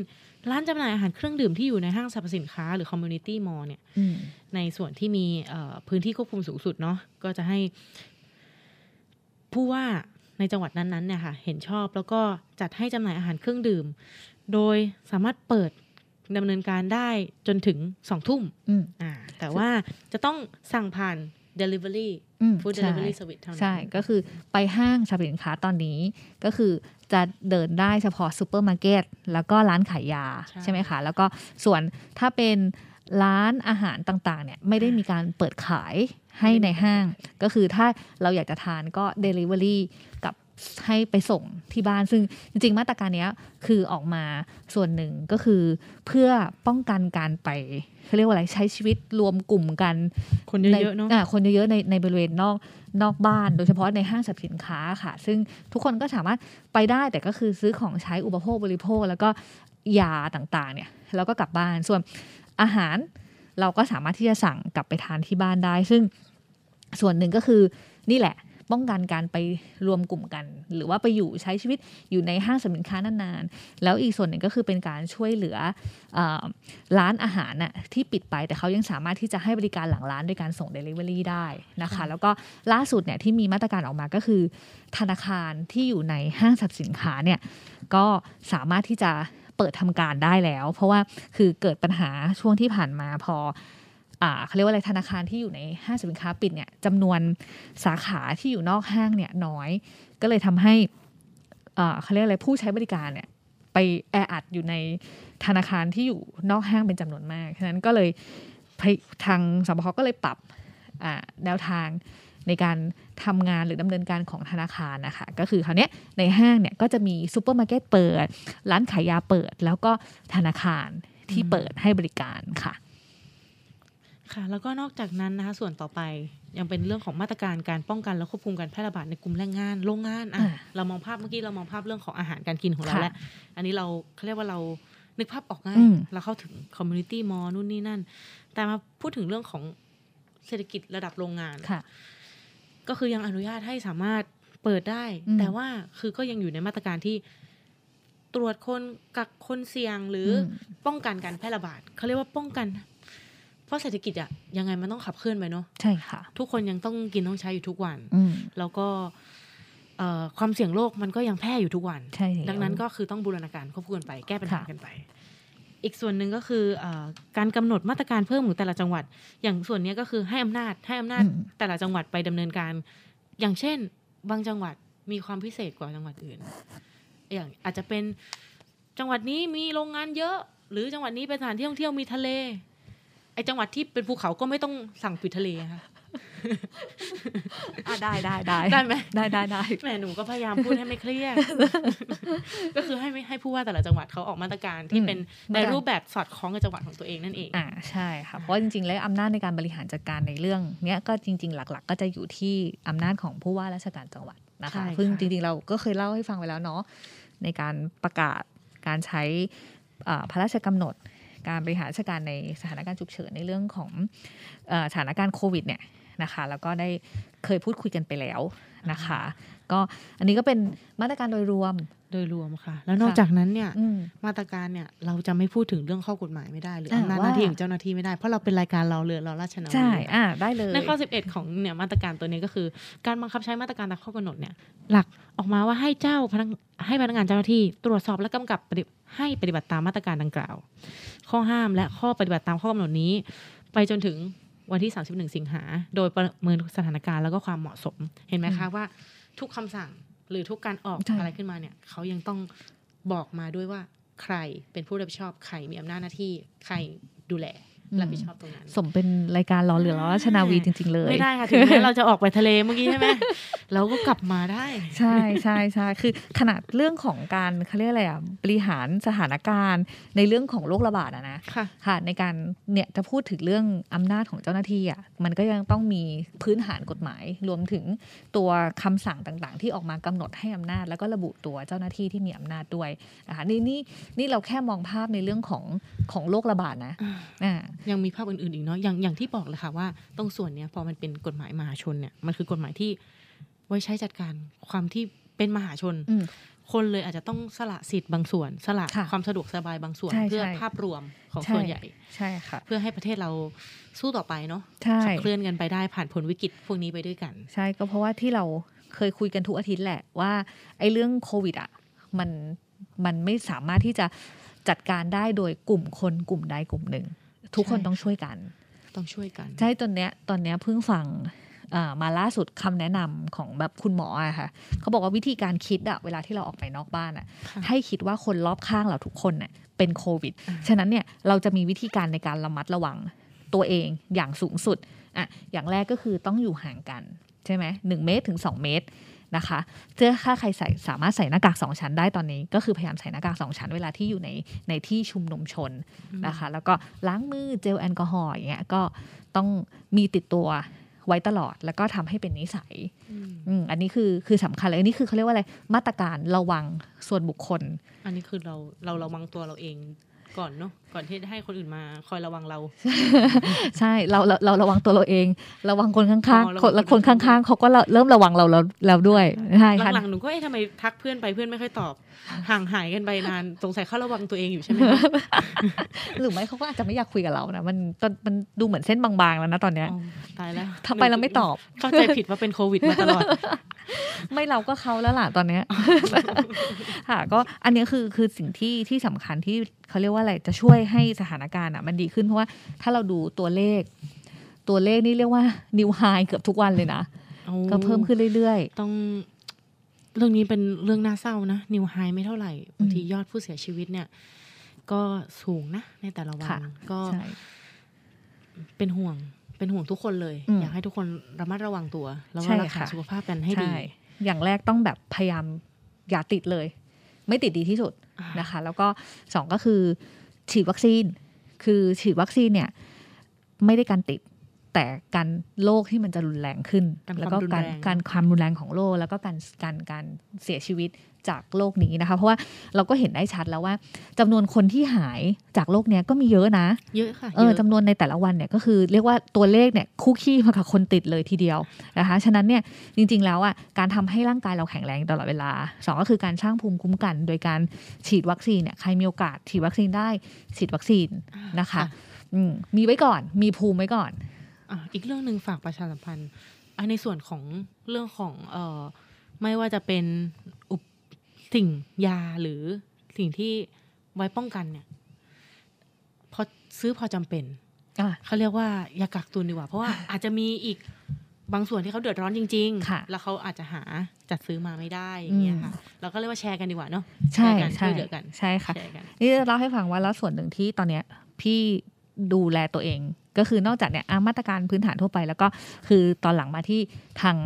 ร้านจำหน่ายอาหารเครื่องดื่มที่อยู่ในห้างสรรพสินค้าหรือคอมมูนิตี้มอลล์เนี่ยอืมในส่วนที่มีเอ่อพื้นที่ควบคุมสูงสุดเนาะก็จะให้ ผู้ว่าในจังหวัดนั้นๆเนี่ยค่ะเห็นชอบแล้วก็จัดให้จำหน่ายอาหารเครื่องดื่ม โดยสามารถเปิดดำเนินการได้จนถึงสองทุ่มอืมอ่าแต่ว่าจะต้องสั่งผ่าน Delivery อืม Food ใช่ Delivery Service เท่านั้นใช่ ก็คือไปห้างสรรพสินค้าตอนนี้ก็คือ จะเดินได้เฉพาะซูเปอร์มาร์เก็ตแล้วก็ร้านขายยาใช่ไหมคะแล้วก็ส่วนถ้าเป็นร้านอาหารต่างๆเนี่ยไม่ได้มีการเปิดขายให้ในห้าง ก็คือถ้าเราอยากจะทานก็ Delivery กับ ให้ไปส่งที่บ้านซึ่งจริง ๆ มาตรการเนี้ยคือออกมาส่วนหนึ่งก็คือเพื่อป้องกันการไปเขาเรียกว่าอะไรใช้ชีวิตรวมกลุ่มกัน คนเยอะๆเนาะใคนเยอะๆในในบริเวณนอกนอกบ้าน โดยเฉพาะในห้างสรรพสินค้าค่ะ ซึ่งทุกคนก็สามารถไปได้แต่ก็คือซื้อของใช้อุปโภคบริโภค แล้วก็ยาต่างๆ เนี่ยแล้วก็กลับบ้านส่วนอาหารเราก็สามารถที่จะสั่งกลับไปทานที่บ้านได้ ซึ่งส่วนหนึ่งก็คือนี่แหละ ป้องกันการไปรวมกลุ่มกัน หรือว่าไปอยู่ใช้ชีวิตอยู่ในห้างสรรพสินค้านานๆ แล้วอีกส่วนหนึ่งก็คือเป็นการช่วยเหลือเออร้านอาหารน่ะที่ปิดไปแต่เขายังสามารถที่จะให้บริการหลังร้านโดยการส่ง Delivery ได้นะคะ แล้วก็ล่าสุดเนี่ยที่มีมาตรการออกมาก็คือ ธนาคารที่อยู่ในห้างสรรพสินค้าเนี่ยก็สามารถที่จะเปิดทำการได้แล้ว เพราะว่าคือเกิดปัญหาช่วงที่ผ่านมาพออ่า เขาเรียกว่าอะไรธนาคารที่อยู่ในห้างสินค้าปิดเนี่ยจำนวนสาขาที่อยู่นอกห้างเนี่ยน้อย ก็เลยทำให้เขาเรียกอะไรผู้ใช้บริการเนี่ยไปแออัดอยู่ในธนาคารที่อยู่นอกห้างเป็นจำนวนมากฉะนั้นก็เลยทางสบคก็เลยปรับแนวทางในการทำงานหรือดำเนินการของธนาคารนะคะก็คือคราวเนี้ยในห้างเนี่ยก็จะมีซูเปอร์มาร์เก็ตเปิด ร้านขายยาเปิด แล้วก็ธนาคารที่เปิดให้บริการค่ะ ค่ะ แล้วก็นอกจากนั้นนะคะ ส่วนต่อไปยังเป็นเรื่องของมาตรการการป้องกันและควบคุมการแพร่ระบาดในกลุ่มแรงงานโรงงานอะอ่าเรามองภาพเมื่อกี้เรามองภาพเรื่องของอาหารการกินของเราค่ะแล้วอันนี้เราเขาเรียกว่าเรานึกภาพออกง่ายอืมเราเข้าถึง community mall นู่นนี่นั่น แต่มาพูดถึงเรื่องของเศรษฐกิจระดับโรงงานค่ะก็คือยังอนุญาตให้สามารถเปิดได้อืมแต่ว่าคือก็ยังอยู่ในมาตรการที่ตรวจคนกักคนเสี่ยงหรืออมป้องกันการแพร่ระบาดเขาเรียกว่าป้องกัน เพราะเศรษฐกิจอะยังไงมันต้องขับเคลื่อนไปเนาะใช่ค่ะ ทุกคนยังต้องกินต้องใช้อยู่ทุกวันอืมแล้วก็เอ่อความเสี่ยงโรคมันก็ยังแพร่อยู่ทุกวันใช่แล้วดังนั้นก็คือต้องบูรณาการควบคู่กันไปแก้ปัญหาค่ะกันไป อีกส่วนหนึ่งก็คือเออการกำหนดมาตรการเพิ่มของแต่ละจังหวัด อย่างส่วนเนี้ยก็คือให้อำนาจให้อำนาจอืมแต่ละจังหวัดไปดำเนินการ อย่างเช่น บางจังหวัดมีความพิเศษกว่าจังหวัดอื่น อย่างอาจจะเป็นจังหวัดนี้มีโรงงานเยอะ หรือจังหวัดนี้เป็นสถานที่ท่องเที่ยวมีทะเล ไอจังหวัดที่เป็นภูเขาก็ไม่ต้องสั่งปิดทะเลค่ะอะได้ได้ได้ได้ไหมได้ได้ได้แหมหนูก็พยายามพูดให้ไม่เครียดก็คือให้ไม่ให้ผู้ว่าแต่ละจังหวัดเขาออกมาตรการที่เป็นอืมในรูปแบบสอดคล้องกับจังหวัดของตัวเองนั่นเองอ่าใช่ค่ะเพราะจริงๆแล้วอำนาจในการบริหารจัดการในเรื่องเนี้ยก็จริง ๆ หลัก ๆ ก็จะอยู่ที่อำนาจของผู้ว่าราชการจังหวัดนะใช่คะค่ะซึ่งจริง ๆ เราก็เคยเล่าให้ฟังไปแล้วเนาะในการประกาศการใช้อ่าพระราชกำหนด การบริหารราชการในสถานการณ์ฉุกเฉินในเรื่องของอสถานการณ์โควิดเนี่ยนะคะแล้วก็ได้เคยพูดคุยกันไปแล้วนะคะ ก็อันนี้ก็เป็นมาตรการโดยรวมโดยรวมค่ะ แล้วนอกจากนั้นเนี่ยอืมมาตรการเนี่ยเราจะไม่พูดถึงเรื่องข้อกฎหมายไม่ได้หรืออ่าอำนาจหน้าที่ว่าของเจ้าหน้าที่ไม่ได้เพราะเราเป็นรายการเราเรือเราราชนาวีใช่อ่าได้เลยในข้อ 11 ของเนี่ยมาตรการตัวนี้ก็คือ การบังคับใช้มาตรการตามข้อกำหนดเนี่ยหลักออกมาว่าให้เจ้าพนักให้พนักงานเจ้าหน้าที่ ตรวจสอบและกำกับปฏิให้ปฏิบัติตามมาตรการดังกล่าว ข้อห้ามและข้อปฏิบัติตามข้อกำหนดนี้ ไปจนถึงวันที่ 31 สิงหา โดยประเมินสถานการณ์แล้วก็ความเหมาะสม เห็นไหมคะว่า ทุกคำสั่งหรือทุกการออกใช่อะไรขึ้นมาเนี่ย เขายังต้องบอกมาด้วยว่าใครเป็นผู้รับผิดชอบ ใครมีอำนาจหน้าที่ ใครดูแล รับผิดชอบตรงนั้นสมเป็นรายการรอเรือล้อราชนาวีจริง ๆ เลยไม่ได้ค่ะถึงแม้เราจะออกไปทะเลเมื่อกี้ใช่ไหมเราก็กลับมาได้ ใช่ใช่ใช่คือขนาดเรื่องของการเขาเรียกอะไรอะบริหารสถานการณ์ในเรื่องของโรคระบาดอะนะค่ะค่ะในการเนี่ยจะพูดถึงเรื่องอำนาจของเจ้าหน้าที่อะมันก็ยังต้องมีพื้นฐานกฎหมาย รวมถึงตัวคำสั่งต่างๆ ที่ออกมากำหนดให้อำนาจ แล้วก็ระบุตัวเจ้าหน้าที่ที่มีอำนาจด้วยนะคะนี่นี่นี่เราแค่มองภาพในเรื่องของของโรคระบาดนะอ่ายังมีภาพอื่นๆอีกเนาะอย่างอย่างที่บอกเลยค่ะว่าตรงส่วนเนี้ยพอมันเป็นกฎหมายมหาชนเนี่ยมันคือกฎหมายที่ไว้ใช้จัดการความที่เป็นมหาชนอืมคนเลยอาจจะต้องสละสิทธิ์บางส่วน สละค่ะความสะดวกสบายบางส่วนใช่เพื่อใช่ภาพรวมของใช่ส่วนใหญ่ใช่ค่ะเพื่อให้ประเทศเราสู้ต่อไปเนาะใช่ขับเคลื่อนกันไปได้ผ่านพ้นวิกฤตพวกนี้ไปด้วยกัน ใช่ก็เพราะว่าที่เราเคยคุยกันทุกอาทิตย์แหละว่าไอ้เรื่องโควิดอะมันมันไม่สามารถที่จะจัดการได้โดยกลุ่มคนกลุ่มใดกลุ่มหนึ่ง ทุกคนใช่ต้องช่วยกัน ต้องช่วยกัน ใช่ตอนเนี้ยตอนเนี้ยเพิ่งฟังอ่ามาล่าสุดคำแนะนำของแบบคุณหมออะค่ะเขาบอกว่าวิธีการคิดอะเวลาที่เราออกไปนอกบ้านอะค่ะให้คิดว่าคนรอบข้างเราทุกคนเนี่ยเป็นโควิดอ่าฉะนั้นเนี่ยเราจะมีวิธีการในการระมัดระวังตัวเองอย่างสูงสุดอะอย่างแรกก็คือต้องอยู่ห่างกัน ใช่ไหมหนึ่งเมตรถึง 2 เมตร นะคะเจ้าถ้าใครใส่สามารถใส่หน้ากากสองชั้นได้ตอนนี้ ก็คือพยายามใส่หน้ากากสองชั้นเวลาที่อยู่ในในที่ชุมนุมชนนะคะ แล้วก็ล้างมือเจลแอลกอฮอล์อย่างเงี้ยก็ต้องมีติดตัวไว้ตลอดแล้วก็ทำให้เป็นนิสัยอืมอืมอันนี้คือคือสำคัญเลยอันนี้คือเขาเรียกว่าอะไรมาตรการระวังส่วนบุคคล อันนี้คือเราเราระวังตัวเราเองก่อนเนาะ ก่อนที่ให้คนอื่นมาคอยระวังเรา ใช่เราเราเราระวังตัวเราเอง ระวังคนข้างอ๋อๆระวังคนแล้วคคนนข้างๆข้างๆเขาก็เริ่มระวังเราแล้วแล้วด้วยใช่ค่ะหลังๆหนูก็เอ๊ะทำไมทักเพื่อนไปเพื่อนไม่ค่อยตอบ ห่างหายกันไปนานสงสัยเขาระวังตัวเองอยู่ใช่ไหมคะหรือไม่เขาก็อาจจะไม่อยากคุยกับเรานะมันตอนมันดูเหมือนเส้นบางๆแล้วนะตอนเนี้ยอ๋อตายแล้วถ้าไปแล้วไม่ตอบ เข้าใจผิดว่าเป็นโควิดมาตลอดไม่เราก็เขาแล้วล่ะตอนเนี้ยค่ะก็อันเนี้ยคือคือสิ่งที่ที่สำคัญที่เขาเรียกว่าอะไรจะช่วยให้สถานการณ์อะมันดีขึ้นเพราะว่าถ้าเราดูตัวเลข ตัวเลขนี่เรียกว่านิวไฮเกือบทุกวันเลยนะ ก็เพิ่มขึ้นเรื่อยต้องเรื่องนี้เป็นเรื่องน่าเศร้านะนิวไฮไม่เท่าไหร่บางทียอดผู้เสียชีวิตเนี่ย ก็สูงนะ ในแต่ละวัค่ะนก็ๆใช่เป็นห่วงเป็นห่วงทุกคนเลยอืมอยากให้ทุกคนระมัดระวังตัว แล้วใช่ก็รักษาค่ะสุขภาพกันให้ดีช่อย่างแรกต้องแบบพยายามอย่าติดเลย ไม่ติดดีที่สุดอ่านนะคะ แล้วก็สองก็คือ ฉีดวัคซีน คือฉีดวัคซีนเนี่ยไม่ได้การติด แต่การโรคที่มันจะรุนแรงขึ้น แล้วก็การการความรุนแรงของโรคแล้วก็การการการเสียชีวิตจากโรคนี้นะคะ เพราะว่าเราก็เห็นได้ชัดแล้วว่าจำนวนคนที่หายจากโรคเนี้ยก็มีเยอะนะ เยอะค่ะเออเยอะจำนวนในแต่ละวันเนี่ยก็คือเรียกว่าตัวเลขเนี่ยคู่ขี้มากับคนติดเลยทีเดียวนะคะฉะนั้นเนี่ยจริงๆแล้วอะการทำให้ร่างกายเราแข็งแรงตลอดเวลาสองก็คือการสร้างภูมิคุ้มกัน โดยการฉีดวัคซีนเนี่ยใครมีโอกาสฉีดวัคซีนได้ฉีดวัคซีนนะคะอืมมีไว้ก่อนมีภูมิไว้ก่อน อะอีกเรื่องหนึ่งฝากประชาสัมพันธ์อะในส่วนของเรื่องของเอ่อไม่ว่าจะเป็นอุปสิ่งยาหรือสิ่งที่ไว้ป้องกันเนี่ยพอซื้อพอจำเป็นอะเขาเรียกว่าอย่ากักตุนดีกว่า เพราะว่าอาจจะมีอีกบางส่วนที่เขาเดือดร้อนจริงค่ะๆแล้วเขาอาจจะหาจัดซื้อมาไม่ได้อย่างเงี้ยค่ะ เราก็เรียกว่าแชร์กันดีกว่าเนาะใช่แชร์กันช่ใช่วยเหลือกัน ใช่ค่ะแชร์กันนี่จะเล่าให้ฟังว่าแล้วส่วนหนึ่งที่ตอนเนี้ยพี่ดูแลตัวเอง ก็คือนอกจากเนี่ยอะมาตรการพื้นฐานทั่วไป แล้วก็คือตอนหลังมาที่ทาง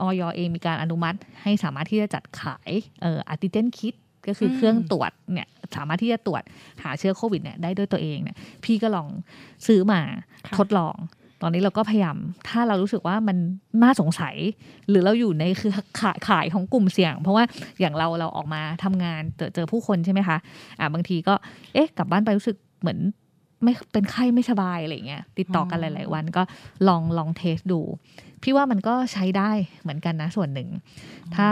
ออยเองมีการอนุมัติ ให้สามารถที่จะจัดขายเอ่ออาร์ติเจนคิดก็คืออมเครื่องตรวจเนี่ยสามารถที่จะตรวจหาเชื้อโควิดเนี่ยได้ด้วยตัวเองเนี่ยพี่ก็ลองซื้อมาค่ะทดลอง ตอนนี้เราก็พยายาม ถ้าเรารู้สึกว่ามันน่าสงสัย หรือเราอยู่ในคือขายขายของกลุ่มเสี่ยง เพราะว่าอย่างเราเราออกมาทำงานเจอเจอผู้คนใช่ไหมคะอ่าบางทีก็เอ๊ะกลับบ้านไปรู้สึกเหมือน ไม่เป็นไข้ไม่สบายอะไรอย่างเงี้ยติดต่อกันหอ๋อลาย ๆ วันก็ลองลองเทสดู พี่ว่ามันก็ใช้ได้เหมือนกันนะส่วนหนึ่ง ถ้า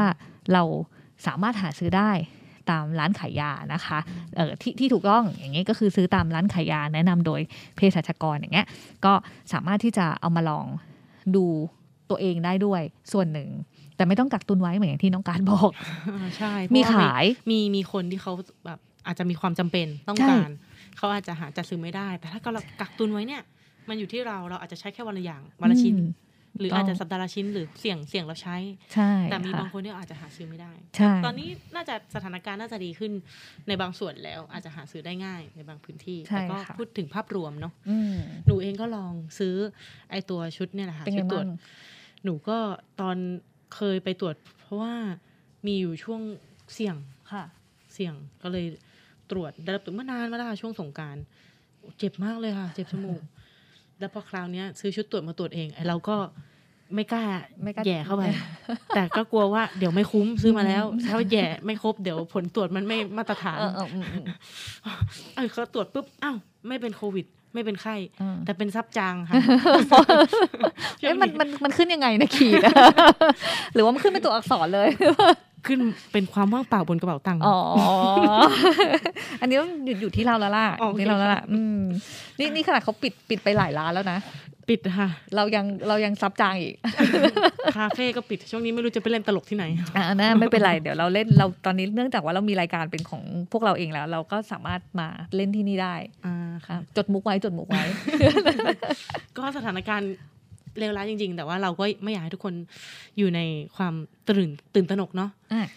เราสามารถหาซื้อได้ตามร้านขายยานะคะเออที่ที่ถูกต้องอย่างเงี้ยก็คือซื้อตามร้านขายยาแนะนำโดยเภสัชกรอย่างเงี้ยก็สามารถที่จะเอามาลองดูตัวเองได้ด้วยส่วนหนึ่ง แต่ไม่ต้องกักตุนไว้เหมือนอย่างที่น้องการบอกอ่าใช่มีเพระว่ขายมีมีคนที่เขาแบบอาจจะมีความจำเป็นต้องใช่การ เขาอาจจะหาจัดซื้อไม่ได้ แต่ถ้าเรากักตุนไว้เนี่ย มันอยู่ที่เราเราอาจจะใช้แค่วันละอย่างวันละชิ้นอืมหรืออาจจะสัปดาห์ละชิ้นหรือเสี่ยงเสี่ยงเราใช้ใช่แต่มีค่ะบางคนที่อาจจะหาซื้อไม่ได้ใช่ตอนนี้น่าจะสถานการณ์น่าจะดีขึ้นในบางส่วนแล้วอาจจะหาซื้อได้ง่ายในบางพื้นที่ใช่แต่ก็ค่ะพูดถึงภาพรวมเนาะอืมหนูเองก็ลองซื้อไอตัวชุดเนี่ยแหละค่ะเป็นไงชุดตรวจบ้างหนูก็ตอนเคยไปตรวจ เพราะว่ามีอยู่ช่วงเสี่ยงค่ะ เสี่ยงก็เลย ตรวจได้รับตรวจเมื่อนานมาแล้วค่ะช่วงสงกรารเจ็บมากเลยค่ะ เจ็บจมูกแล้วพอคราวเนี้ยซื้อชุดตรวจมาตรวจเองไอเราก็ไม่กล้าไม่กล้าแหย่เข้าไป แต่ก็กลัวว่าเดี๋ยวไม่คุ้มซื้อมาแล้ว ถ้าแหย่ไม่ครบเดี๋ยวผลตรวจมันไม่มาตรฐานเออเอออืมอืมเออเขาตรวจปุ๊บอ้าวไม่เป็นโควิด ไม่เป็นไข้เออแต่เป็นซับจางค่ะเอ๊ะมันมันมันขึ้นยังไงนะขีดหรือว่ามันขึ้นเป็นตัวอักษรเลย ขึ้นเป็นความว่างเปล่าบนกระเป๋าตังค์อ๋อ อันนี้ต้องอยู่อยู่ที่เราแล้วล่ะโอเคที่เราแล้วล่ะอืมนี่นี่ขนาดเขาปิดปิดไปหลายร้านแล้วนะปิดค่ะ เรายังเรายังซับจางอีก คาเฟ่ก็ปิดช่วงนี้ไม่รู้จะไปเล่นตลกที่ไหน อ่านะไม่เป็นไร เดี๋ยวเราเล่นเราตอนนี้เนื่องจากว่าเรามีรายการเป็นของพวกเราเองแล้ว เราก็สามารถมาเล่นที่นี่ได้อ่าอะค่ะจดมุกไว้จดมุกไว้ ก็สถานการณ์ เลวร้ายจริง ๆ แต่ว่าเราก็ไม่อยากให้ทุกคนอยู่ในความตื่นตื่นตระหนกเนาะอะ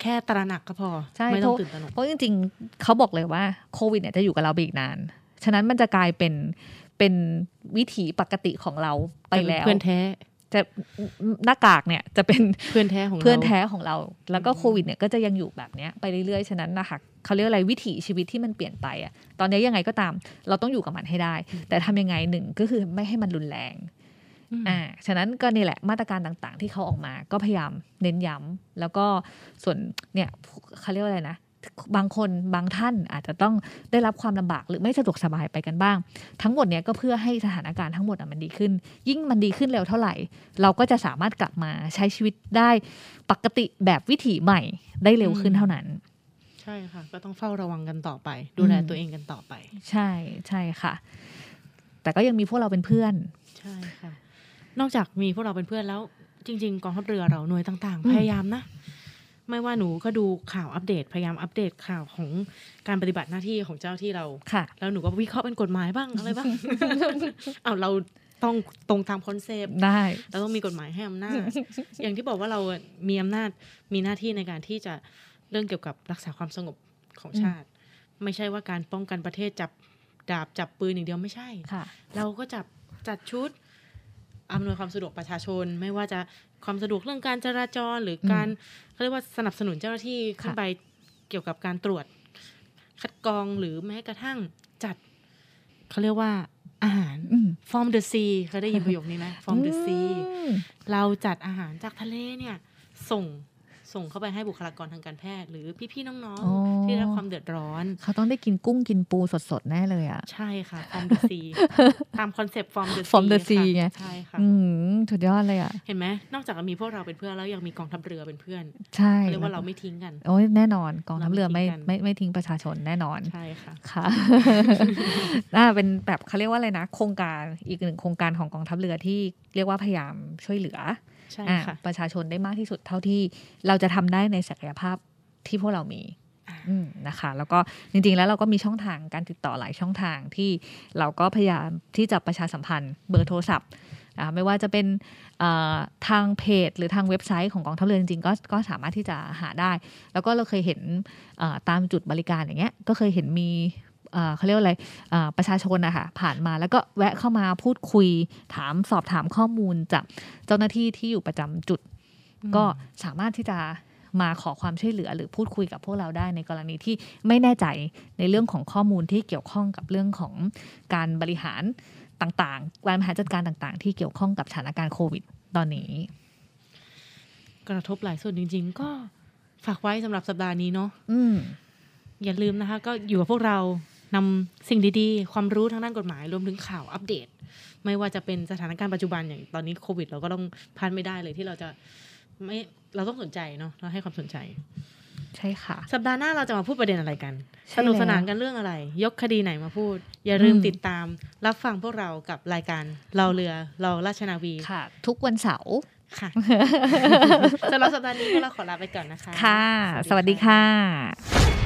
แค่ตระหนักก็พอใช่ไม่ต้องเพราะตื่นตระหนกเพราะจริง ๆ เขาบอกเลยว่าโควิดเนี่ยจะอยู่กับเราไปอีกนาน ฉะนั้นมันจะกลายเป็นเป็นวิถีปกติของเราไปแล้วเพื่อนแท้จะหน้ากากเนี่ยจะเป็นเพื่อนแท้ของเราเพื่อนแท้ของเรา แล้วก็โควิดเนี่ยก็จะยังอยู่แบบเนี้ยไปเรื่อยๆ ฉะนั้นนะคะเขาเรียกอะไรวิถีชีวิตที่มันเปลี่ยนไปอะตอนนี้ยังไงก็ตาม เราต้องอยู่กับมันให้ได้ แต่ทำยังไงหนึ่งก็คือไม่ให้มันรุนแรง อืมอ่าฉะนั้นก็นี่แหละมาตรการต่างๆ ที่เขาออกมาก็พยายามเน้นย้ำแล้วก็ส่วนเนี่ยเขาเรียกว่าอะไรนะบางคนบางท่านอาจจะต้องได้รับความลำบากหรือไม่สะดวกสบายไปกันบ้าง ทั้งหมดเนี่ยก็เพื่อให้สถานการณ์ทั้งหมดอะมันดีขึ้น ยิ่งมันดีขึ้นเร็วเท่าไหร่ เราก็จะสามารถกลับมาใช้ชีวิตได้ปกติแบบวิถีใหม่ได้เร็วขึ้นเท่านั้น ใช่ค่ะ ก็ต้องเฝ้าระวังกันต่อไป ดูแลอืมตัวเองกันต่อไป ใช่ใช่ค่ะ แต่ก็ยังมีพวกเราเป็นเพื่อน ใช่ค่ะ นอกจากมีพวกเราเป็นเพื่อนแล้ว จริง ๆกองทัพเรือเราหน่วยต่างอืๆมพยายามนะ ไม่ว่าหนูก็ดูข่าวอัปเดตพยายามอัปเดตข่าวของการปฏิบัติหน้าที่ของเจ้าที่เราค่ะ แล้วหนูก็วิเคราะห์เป็นกฎหมายบ้างอะไรบ้างเอาเราต้องตรงตามคอนเซปต์ได้เราต้องมีกฎหมายให้อำนาจ อย่างที่บอกว่าเรามีอำนาจมีหน้าที่ในการที่จะเรื่องเกี่ยวกับรักษาความสงบของชาติ ไม่ใช่ว่าการป้องกันประเทศจับดาบจับปืนอย่างเดียวไม่ใช่ค่ะเราก็จับจัดชุด อำนวยความสะดวกประชาชน ไม่ว่าจะความสะดวกเรื่องการจราจรหรืออมการเขาเรียกว่าสนับสนุนเจ้าหน้าที่ขึ้นค่ะไปเกี่ยวกับการตรวจ คัดกรองหรือแม้กระทั่งจัดเขาเรียกว่าอาหารอืม From the Sea เคยได้ยินประโยคนี้ไหม From the Sea อืมเราจัดอาหารจากทะเลเนี่ย ส่ง ส่งเข้าไปให้บุคลากรทางการแพทย์ หรือพี่ๆน้องอ๋อๆที่ได้รับความเดือดร้อน เขาต้องได้กินกุ้งกินปูสดๆแน่เลยอะ ใช่ค่ะ From the Sea ตามคอนเซปต์ From the Sea From the Sea ค่ะไงใช่ค่ะอืมสุดยอดเลยอะ เห็นไหมนอกจากมีพวกเราเป็นเพื่อนแล้วยังมีกองทัพเรือเป็นเพื่อน ใช่เรียกว่าเราไม่ทิ้งกัน โอ้ยแน่นอนกองทัพเรือไม่เราไม่ทิ้งกันไม่ไม่ทิ้งประชาชนแน่นอนใช่ค่ะค่ะน่าเป็นแบบเขาเรียกว่าอะไรนะ โครงการอีกหนึ่งโครงการของกองทัพเรือที่เรียกว่าพยายามช่วยเหลือ ใช่อะค่ะประชาชนได้มากที่สุดเท่าที่เราจะทำได้ในศักยภาพที่พวกเรามีอืมนะคะ แล้วก็จริงๆแล้วเราก็มีช่องทางการติดต่อหลายช่องทางที่เราก็พยายามที่จะประชาสัมพันธ์เบอร์โทรศัพท์อ่าไม่ว่าจะเป็นอ่าทางเพจ หรือทางเว็บไซต์ของกองทัพเรือจริงๆก็ก็สามารถที่จะหาได้ แล้วก็เราเคยเห็นอ่าตามจุดบริการอย่างเงี้ยก็เคยเห็นมีอ่า เขาเรียกว่าอะไรอ่าประชาชนนะคะผ่านมาแล้วก็แวะเข้ามาพูดคุยถามสอบถามข้อมูลจากเจ้าหน้าที่ที่อยู่ประจำจุด ก็สามารถที่จะมาขอความช่วยเหลือหรือพูดคุยกับพวกเราได้ในกรณีที่ไม่แน่ใจในเรื่องของข้อมูลที่เกี่ยวข้องกับเรื่องของการบริหารต่างๆ การบริหารจัดการต่างๆ ที่เกี่ยวข้องกับสถานการณ์โควิดตอนนี้ กระทบหลายส่วนจริง ๆ ก็ฝากไว้สำหรับสัปดาห์นี้เนาะอืมอย่าลืมนะคะ ก็อยู่กับพวกเรา นำสิ่งดีๆ ความรู้ทางด้านกฎหมายรวมถึงข่าวอัปเดต ไม่ว่าจะเป็นสถานการณ์ปัจจุบันอย่างตอนนี้โควิด เราก็ต้องพลาดไม่ได้เลยที่เราจะไม่เราต้องสนใจเนาะเราให้ความสนใจ ใช่ค่ะ สัปดาห์หน้าเราจะมาพูดประเด็นอะไรกันใช่สนุกสนานแล้วกันเรื่องอะไร ยกคดีไหนมาพูด อย่าลืมอืมติดตาม รับฟังพวกเรากับรายการเราเรือเราราชนาวีค่ะ ทุกวันเสาร์ค่ะสำหรับสัปดาห์นี้พวกเราขอลาไปก่อนนะคะ ค่ะ สวัสดีค่ะ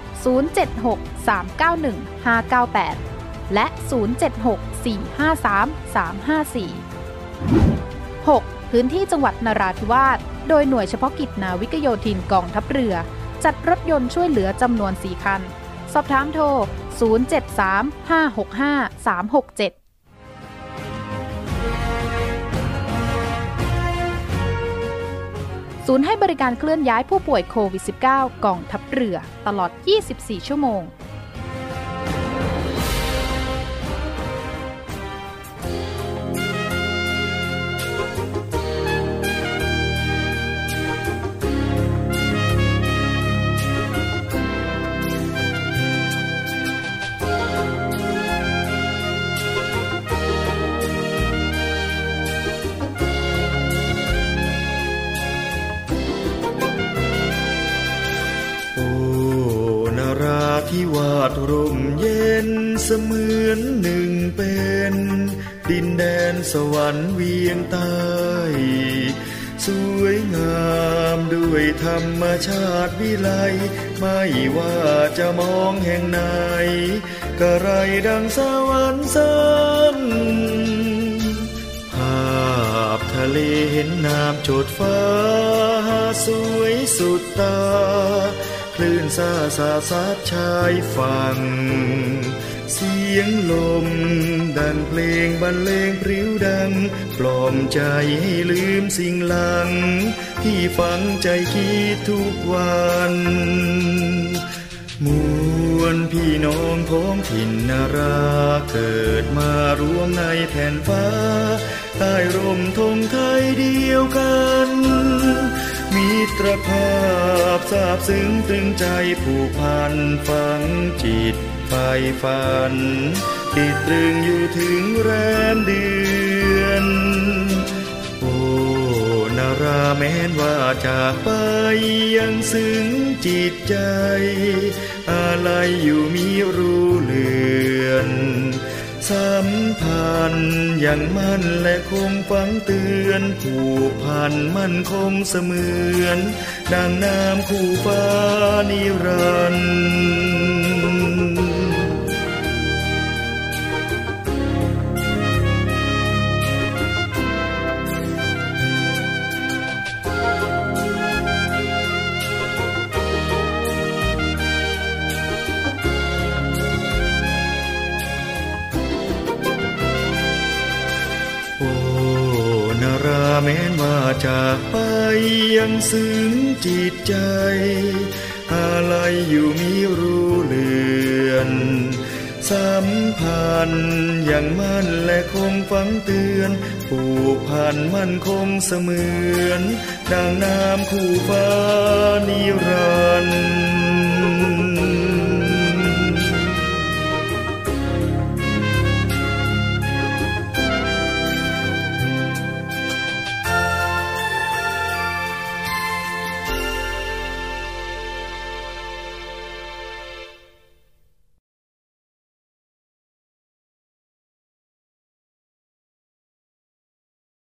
076-391-598 และ 076-453-354 6. พื้นที่จังหวัดนราธิวาส โดยหน่วยเฉพาะกิจนาวิกโยธินกองทัพเรือ จัดรถยนต์ช่วยเหลือจำนวน 4 คัน สอบถามโทร 073-565-367 ศูนย์ให้บริการเคลื่อนย้ายผู้ป่วยโควิด -19 กองทัพเรือ ตลอด 24 ชั่วโมง สวรรค์สันภาพทะเลเห็นน้ำโจดฟ้า สวยสุดตา คลื่นซาซาซัดชายฝั่ง เสียงลม ดังเพลงบรรเลงพริ้วดัง ปลอมใจให้ลืมสิ่งหลัง ที่ฝังใจคิดทุกวัน วลพี่น้องพ้องถิ่นนาราเกิดมารวมในแผ่นฟ้า ใต้ร่มธงไทยเดียวกันมิตรภาพซาบซึ้งตึงใจผูกพันฝังจิตไฟฝัน ติดตรึงอยู่ถึงแรมเดือน นาราแม้นว่าจากไปยังซึ้งจิตใจ อะไรอยู่มีรู้เลือน สัมพันธ์อย่างมั่นและคงฝังเตือนผูกพันมั่นคงเสมือน ดังน้ำคู่ฟ้านิรันดร์ แม้นว่าจากไปยังซึ้งจิตใจ อะไรอยู่มีรู้เลือน สัมพันธ์อย่างมั่นและคงฝังเตือนผูกพันมั่นคงเสมือน ดังน้ำคู่ฟ้านิรันดร์